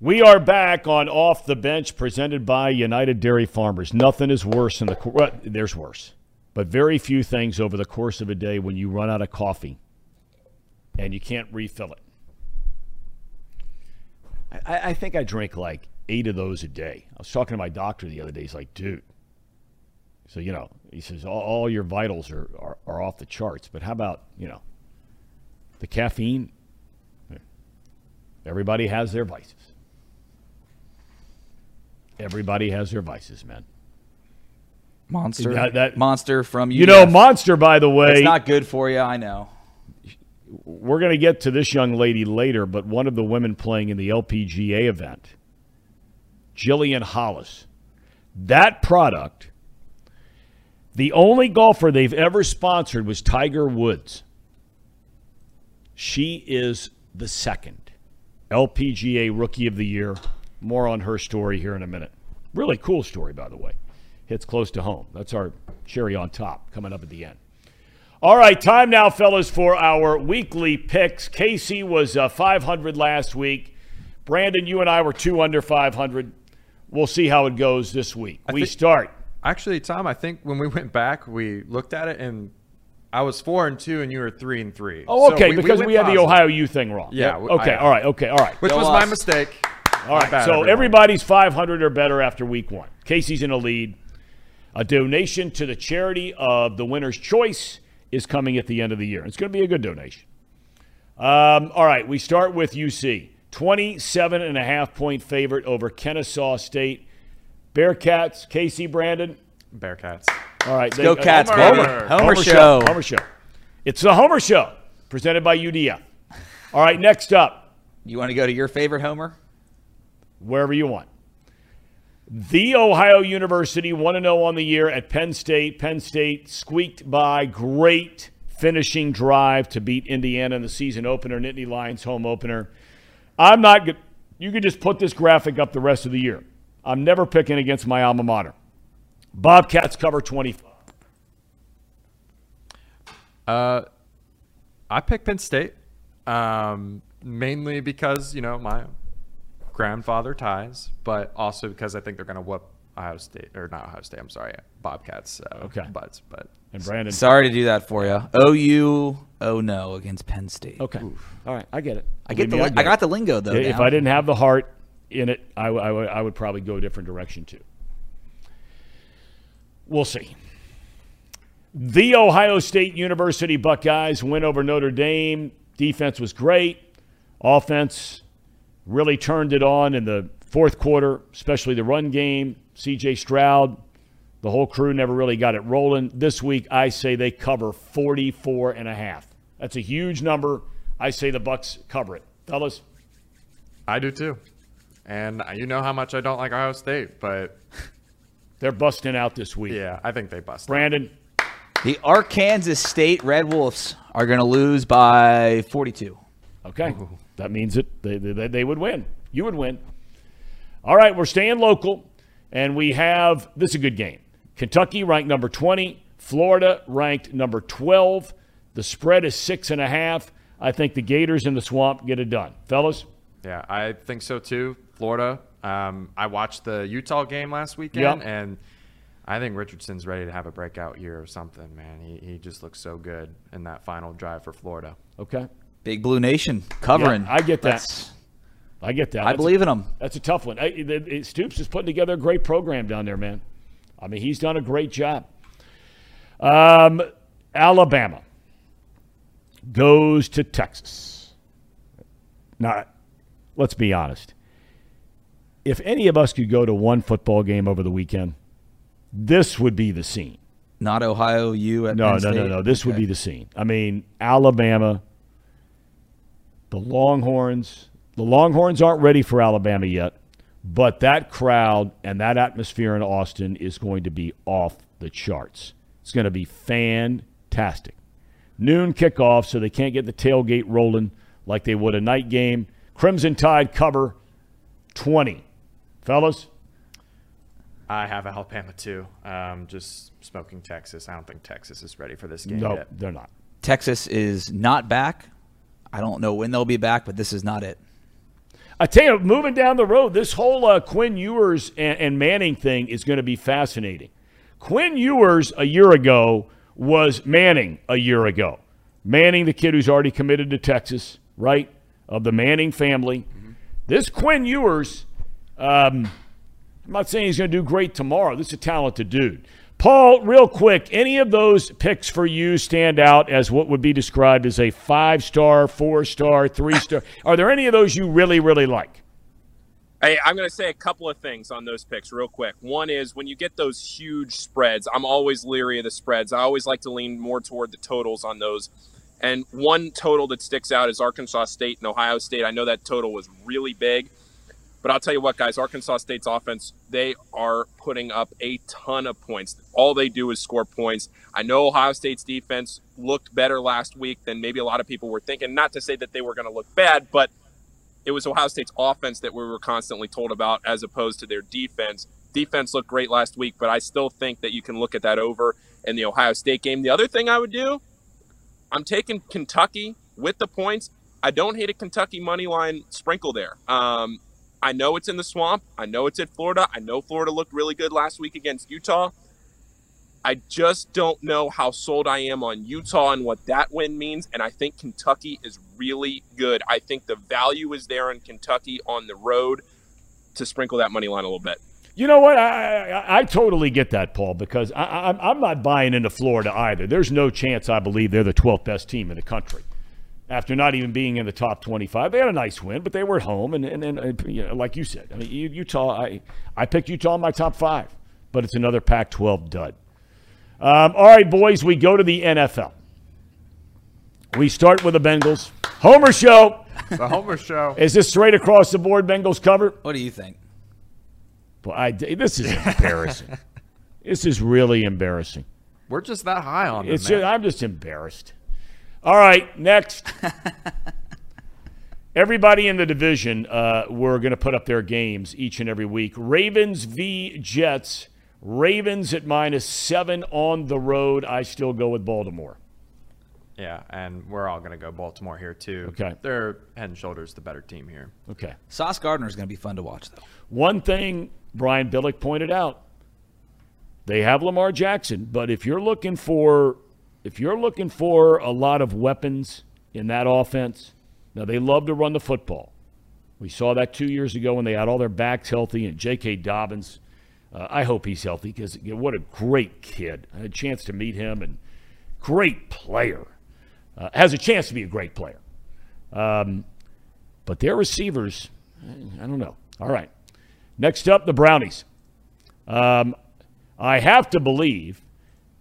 We are back on Off the Bench presented by United Dairy Farmers. Nothing is worse in the well, there's worse, but very few things over the course of a day when you run out of coffee and you can't refill it. I, I think I drink like eight of those a day. I was talking to my doctor the other day. He's like, dude. So, you know, he says, all, all your vitals are, are, are off the charts. But how about, you know, the caffeine? Everybody has their vices. Everybody has their vices, man. Monster. That- that- Monster from You know, Monster, by the way. It's not good for you. I know. we're going to get to this young lady later, but one of the women playing in the LPGA event, Jillian Hollis, that product, the only golfer they've ever sponsored was Tiger Woods. She is the second LPGA Rookie of the Year. More on her story here in a minute. Really cool story, by the way. Hits close to home. That's our cherry on top coming up at the end. All right, time now, fellas, for our weekly picks. Casey was uh, 500 last week. Brandon, you and I were two under 500. We'll see how it goes this week. I we think- start. Actually, Tom, I think when we went back, we looked at it and I was four and two, and you were three and three. Oh, okay, we- we because we, went had the. Ohio U thing wrong. Yeah, Yep. Okay. I- all right. Okay. All right. which Go was my mistake. All right. bad, so everyone. everybody's 500 or better after week one. Casey's in a lead. A donation to the charity of the winner's choice is coming at the end of the year. It's going to be a good donation. Um, all right. We start with UC. 27 and a half point favorite over Kennesaw State. Bearcats, Casey Brandon. Bearcats. All right. Go uh, Cats, Homer. baby. Homer, show. Homer Show. It's the Homer Show presented by UDF. All right. Next up, You want to go to your favorite Homer? wherever you want. The Ohio University 1 0 on the year at Penn State. Penn State squeaked by. Great finishing drive to beat Indiana in the season opener, Nittany Lions home opener. I'm not good. You could just put this graphic up the rest of the year. I'm never picking against my alma mater. Bobcats cover 25. Uh, I picked Penn State, um, mainly because you know my grandfather ties, but also because I think they're going to whoop Ohio State or not Ohio State. I'm sorry, Bobcats. Uh, Okay. butts, but And Brandon. Sorry to do that for you. OU, oh no, against Penn State. Okay. All right. I get it. I get the. Believe me, I get got it. the lingo though. If down. I didn't have the heart in it, I, I would- I would probably go a different direction too. We'll see. The Ohio State University Buckeyes win over Notre Dame. Defense was great. Offense really turned it on in the fourth quarter, especially the run game. CJ Stroud, the whole crew never really got it rolling. This week, I say they cover 44 and a half. That's a huge number. I say the Bucks cover it. Fellas, I do too. And you know how much I don't like Ohio State, but they're busting out this week. yeah, I think they bust. Brandon, the Arkansas State Red Wolves are going to lose by 42. Okay. That means that they, they, they would win. You would win. All right, we're staying local, and we have this is a good game. Kentucky ranked number 20, Florida ranked number 12. The spread is six and a half. I think the Gators in the swamp get it done. Fellas? Yeah, I think so too. Florida. Um, I watched the Utah game last weekend, Yep. and I think Richardson's ready to have a breakout year or something. Man, he he just looks so good in that final drive for Florida. Okay. Big Blue Nation covering. Yeah, I get that. That's- I get that. I That's a- believe in him. That's a tough one. I, it, it- Stoops is putting together a great program down there, man. I mean, he's done a great job. Um, Alabama goes to Texas. Now, let's be honest. If any of us could go to one football game over the weekend, this would be the scene. Not Ohio U at No, Penn no, no, State? no. This would be the scene. I mean, Alabama, the Longhorns. The Longhorns aren't ready for Alabama yet, but that crowd and that atmosphere in Austin is going to be off the charts. It's going to be fantastic. Noon kickoff, so they can't get the tailgate rolling like they would a night game. Crimson Tide cover 20. Fellas? I have a Alabama too. Um, just smoking Texas. I don't think Texas is ready for this game No, yet. they're not. Texas is not back. I don't know when they'll be back, but this is not it. I tell you, moving down the road, this whole uh, Quinn Ewers and, and Manning thing is going to be fascinating. Quinn Ewers a year ago was Manning a year ago. Manning, the kid who's already committed to Texas, right? Of the Manning family. This Quinn Ewers, um, I'm not saying he's going to do great tomorrow. This is a talented dude. Paul, real quick, any of those picks for you stand out as what would be described as a five star, four star, three star? Are there any of those you really, really like? Hey, I'm going to say a couple of things on those picks real quick. One is when you get those huge spreads, I'm always leery of the spreads. I always like to lean more toward the totals on those. And one total that sticks out is Arkansas State and Ohio State. I know that total was really big, but I'll tell you what, guys, Arkansas State's offense, they are putting up a ton of points. All they do is score points. I know Ohio State's defense looked better last week than maybe a lot of people were thinking. Not to say that they were going to look bad, but it was Ohio State's offense that we were constantly told about as opposed to their defense. Defense looked great last week, but I still think that you can look at that over in the Ohio State game. The other thing I would do, I'm taking Kentucky with the points. I don't hate a Kentucky money line sprinkle there. Um, I know it's in the swamp. I know it's at Florida. I know Florida looked really good last week against Utah. I just don't know how sold I am on Utah and what that win means. And I think Kentucky is really good. I think the value is there in Kentucky on the road to sprinkle that money line a little bit. You know what? I, I, I totally get that, Paul, because I, I, I'm not buying into Florida either. There's no chance I believe they're the 12th best team in the country. After not even being in the top 25, they had a nice win, but they were at home, and, and, and uh, you know, like you said, I mean, Utah. I I picked Utah in my top five, but it's another Pac-12 dud. Um, all right, boys, we go to the NFL. We start with the Bengals. Homer show. The Homer show. Is this straight across the board Bengals cover? What do you think? Well, I, this is embarrassing. this is really embarrassing. We're just that high on them. It's man. just, I'm just embarrassed. All right, next. Everybody in the division, uh, we're going to put up their games each and every week. Ravens v. Jets. Ravens at minus seven on the road. I still go with Baltimore. yeah, and we're all going to go Baltimore here too. Okay. They're head and shoulders the better team here. Okay. Sauce Gardner is going to be fun to watch, though. One thing Brian Billick pointed out: they have Lamar Jackson, but if you're looking for if you're looking for a lot of weapons in that offense, now they love to run the football. We saw that two years ago when they had all their backs healthy and J.K. Dobbins. Uh, I hope he's healthy because what a great kid. I had a chance to meet him and great player. Uh, has a chance to be a great player. Um, but their receivers, I don't know. All right. Next up, the Brownies. Um, I have to believe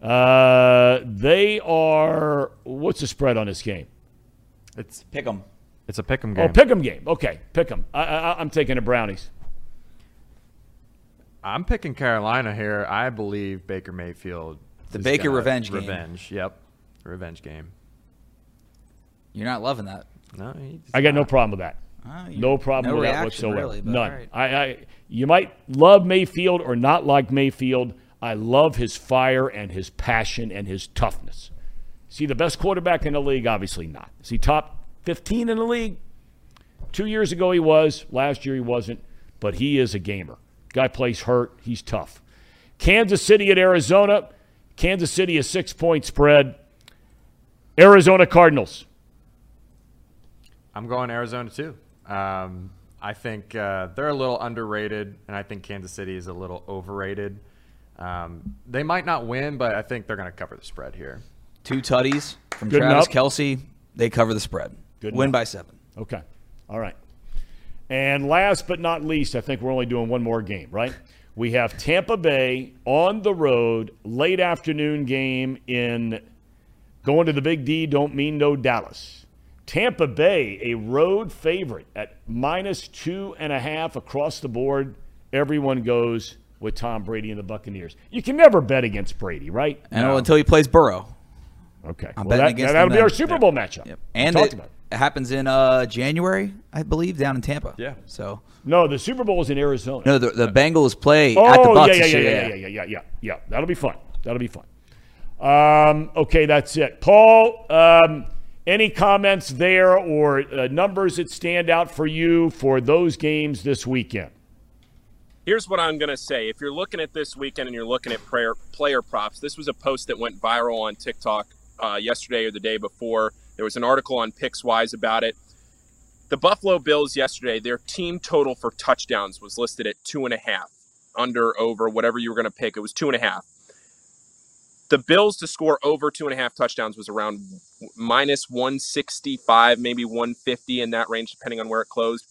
uh, they are. What's the spread on this game? It's Pick them. it's a pick 'em game. Oh, game. pick 'em game. Okay, pick 'em. I, I, I'm taking the Brownies. I'm picking Carolina here. I believe Baker Mayfield. The Baker revenge game. Revenge. Yep. Revenge game. You're not loving that. No, I got no problem with that. Uh, No problem no with that reaction, whatsoever. really, None. all right. I, I, you might love Mayfield or not like Mayfield. I love his fire and his passion and his toughness. Is he the best quarterback in the league? Obviously not. Is he top 15 in the league? Two years ago he was. Last year he wasn't. But he is a gamer. Guy plays hurt. He's tough. Kansas City at Arizona. Kansas City a six point spread. Arizona Cardinals. I'm going Arizona too. Um, I think uh, they're a little underrated, and I think Kansas City is a little overrated. Um, they might not win, but I think they're going to cover the spread here. Two tutties from Good Travis enough. Kelce. They cover the spread. Good Win enough. by seven. Okay. All right. And last but not least, I think we're only doing one more game, right? We have Tampa Bay on the road, late afternoon game in going to the Big D, don't mean no Dallas. Tampa Bay, a road favorite at minus two and a half across the board. Everyone goes with Tom Brady and the Buccaneers. You can never bet against Brady, right? And until he plays Burrow. Okay. I'm well, betting that, against that'll be our. Super Bowl matchup. Yep. And talked about it. It happens in uh, January, I believe, down in Tampa. Yeah. So No, the Super Bowl is in Arizona. no, the, the Bengals play oh, at the Bucs. yeah, yeah, this yeah, yeah, yeah, yeah, yeah, yeah, yeah. That'll be fun. That'll be fun. Um, okay, that's it. Paul, um, any comments there or uh, numbers that stand out for you for those games this weekend? Here's what I'm going to say. If you're looking at this weekend and you're looking at prayer, player props, this was a post that went viral on TikTok uh, yesterday or the day before. There was an article on PicksWise about it. The Buffalo Bills yesterday, their team total for touchdowns was listed at two and a half, under, over, whatever you were going to pick. It was two and a half. The Bills to score over two and a half touchdowns was around minus 165, maybe 150 in that range, depending on where it closed.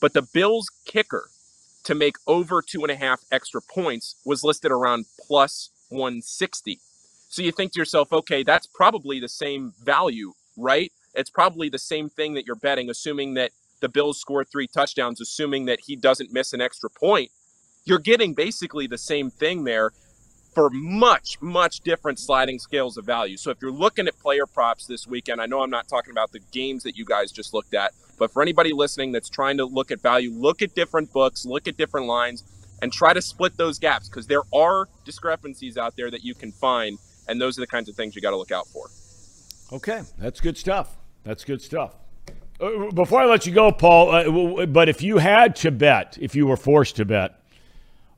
But the Bills kicker to make over two and a half extra points was listed around plus 160. So you think to yourself, okay, that's probably the same value, right? It's probably the same thing that you're betting, assuming that the Bills score three touchdowns, assuming that he doesn't miss an extra point. You're getting basically the same thing there for much, much different sliding scales of value. So if you're looking at player props this weekend, I know I'm not talking about the games that you guys just looked at, but for anybody listening that's trying to look at value, look at different books, look at different lines, and try to split those gaps because there are discrepancies out there that you can find, and those are the kinds of things you got to look out for. Okay, that's good stuff. That's good stuff. Uh, before I let you go, Paul, uh, but if you had to bet, if you were forced to bet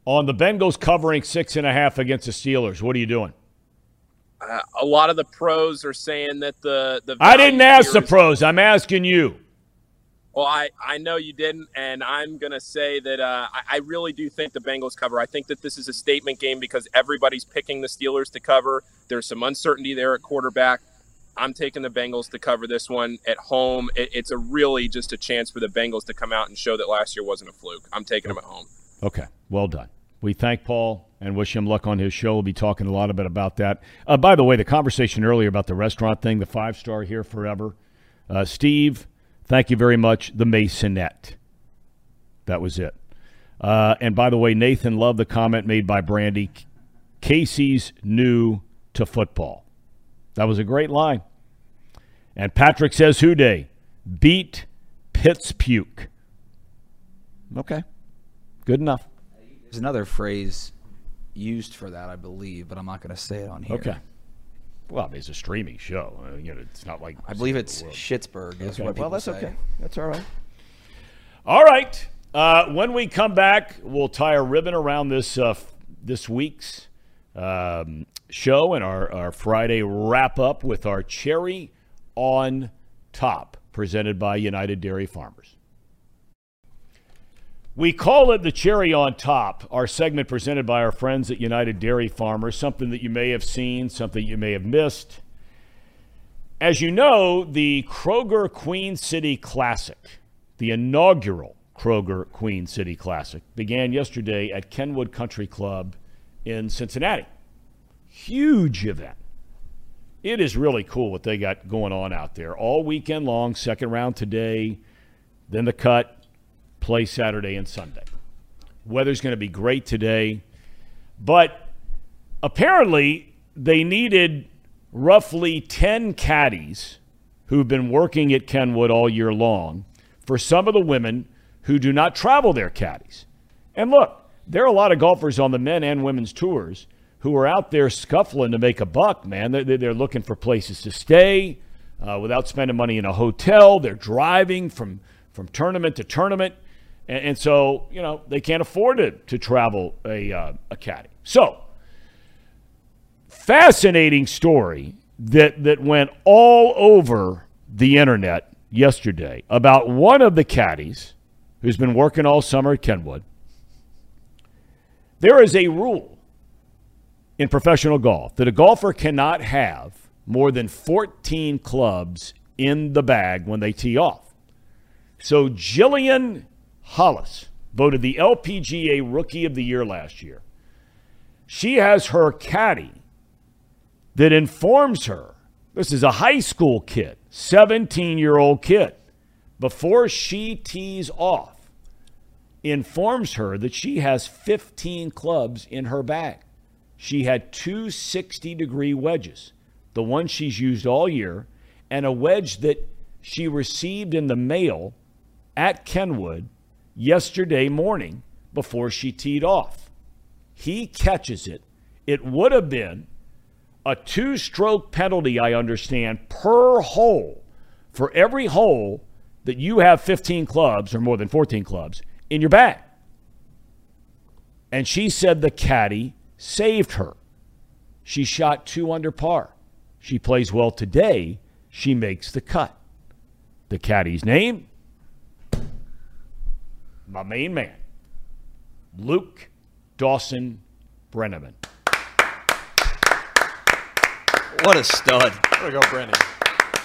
on the Bengals covering six and a half against the Steelers, what are you doing? Uh, a lot of the pros are saying that the the I didn't ask the pros. I'm asking you. Well, I, I know you didn't, and I'm going to say that uh, I, I really do think the Bengals cover. I think that this is a statement game because everybody's picking the Steelers to cover. There's some uncertainty there at quarterback. I'm taking the Bengals to cover this one at home. It, it's a really just a chance for the Bengals to come out and show that last year wasn't a fluke. I'm taking them at home. Okay, well done. We thank Paul and wish him luck on his show. We'll be talking a lot bit about that. Uh, by the way, the conversation earlier about the restaurant thing, the five star here forever. Uh, Steve, thank you very much. The Maisonette. That was it. Uh, and by the way, Nathan loved the comment made by Brandy. Casey's new to football. That was a great line. And Patrick says, Who Dey? Beat Pitts puke. Okay. Good enough. There's another phrase used for that, I believe, but I'm not going to say it on here. Okay. Well, it's a streaming show. Uh, you know, it's not like I believe it's Schittsburg is Okay. what Well, that's say. okay. That's all right. All right. Uh, when we come back, we'll tie a ribbon around this uh, this week's um, show and our, our Friday wrap up with our cherry on top, presented by United Dairy Farmers. We call it the cherry on top, our segment presented by our friends at United Dairy Farmers, something that you may have seen, something you may have missed. As you know, the Kroger Queen City Classic, the inaugural Kroger Queen City Classic, began yesterday at Kenwood Country Club in Cincinnati. Huge event. It is really cool what they got going on out there all weekend long. Second round today, then the cut, play Saturday and Sunday. Weather's going to be great today, but apparently they needed roughly 10 caddies who've been working at Kenwood all year long for some of the women who do not travel their caddies. And look, there are a lot of golfers on the men and women's tours who are out there scuffling to make a buck, man. They're, they're looking for places to stay uh, without spending money in a hotel. They're driving from, from tournament to tournament. And, and so, you know, they can't afford to, to travel a, uh, a caddy. So, fascinating story that, that went all over the internet yesterday about one of the caddies who's been working all summer at Kenwood. There is a rule in professional golf that a golfer cannot have more than 14 clubs in the bag when they tee off. So Jillian Hollis voted the LPGA Rookie of the Year last year. She has her caddy that informs her this is a high school kid, 17 year old kid, before she tees off, informs her that she has 15 clubs in her bag. She had two 60 degree wedges, the one she's used all year, and a wedge that she received in the mail at Kenwood yesterday morning before she teed off. He catches it. It would have been a two stroke penalty, I understand, per hole for every hole that you have 15 clubs or more than 14 clubs in your bag. And she said the caddy saved her. She shot two under par. She plays well today. She makes the cut. The caddy's name? My main man, Luke Dawson Brennaman. What a stud. Way to go, Brennan.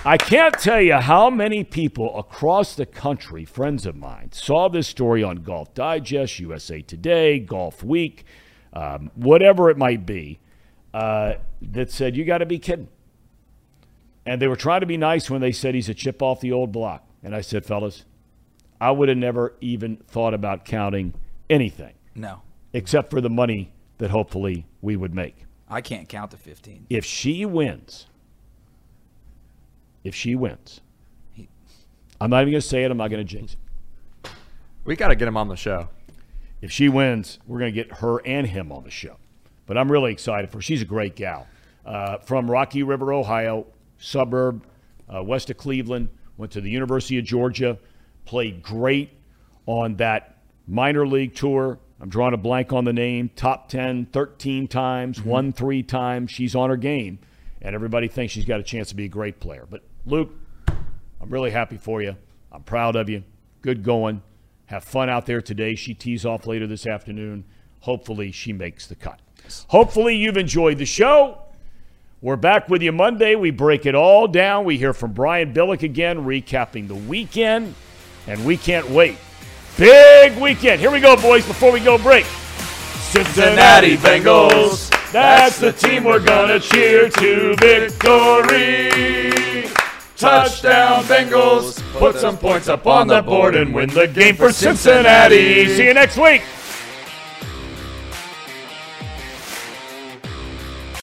I can't tell you how many people across the country, friends of mine, saw this story on Golf Digest, USA Today, Golf Week, um, whatever it might be, uh, that said, You got to be kidding. And they were trying to be nice when they said he's a chip off the old block. And I said, Fellas, I would have never even thought about counting anything No, except for the money that hopefully we would make. I can't count to 15. If she wins, if she wins, I'm not even going to say it. I'm not going to jinx it. We got to get him on the show. If she wins, we're going to get her and him on the show. But I'm really excited for her. She's a great gal. Uh, from Rocky River, Ohio, suburb uh, west of Cleveland, went to the University of Georgia, played great on that minor league tour. I'm drawing a blank on the name. Top 10, 13 times, mm-hmm. won three times. She's on her game, and everybody thinks she's got a chance to be a great player. But Luke, I'm really happy for you. I'm proud of you. Good going. Have fun out there today. She tees off later this afternoon. Hopefully, she makes the cut. Hopefully, you've enjoyed the show. We're back with you Monday. We break it all down. We hear from Brian Billick again, recapping the weekend, and we can't wait. Big weekend. Here we go, boys, before we go break. Cincinnati Bengals. That's the team we're going to cheer to victory. Touchdown Bengals. Put some points up on the board and win the game for Cincinnati. See you next week.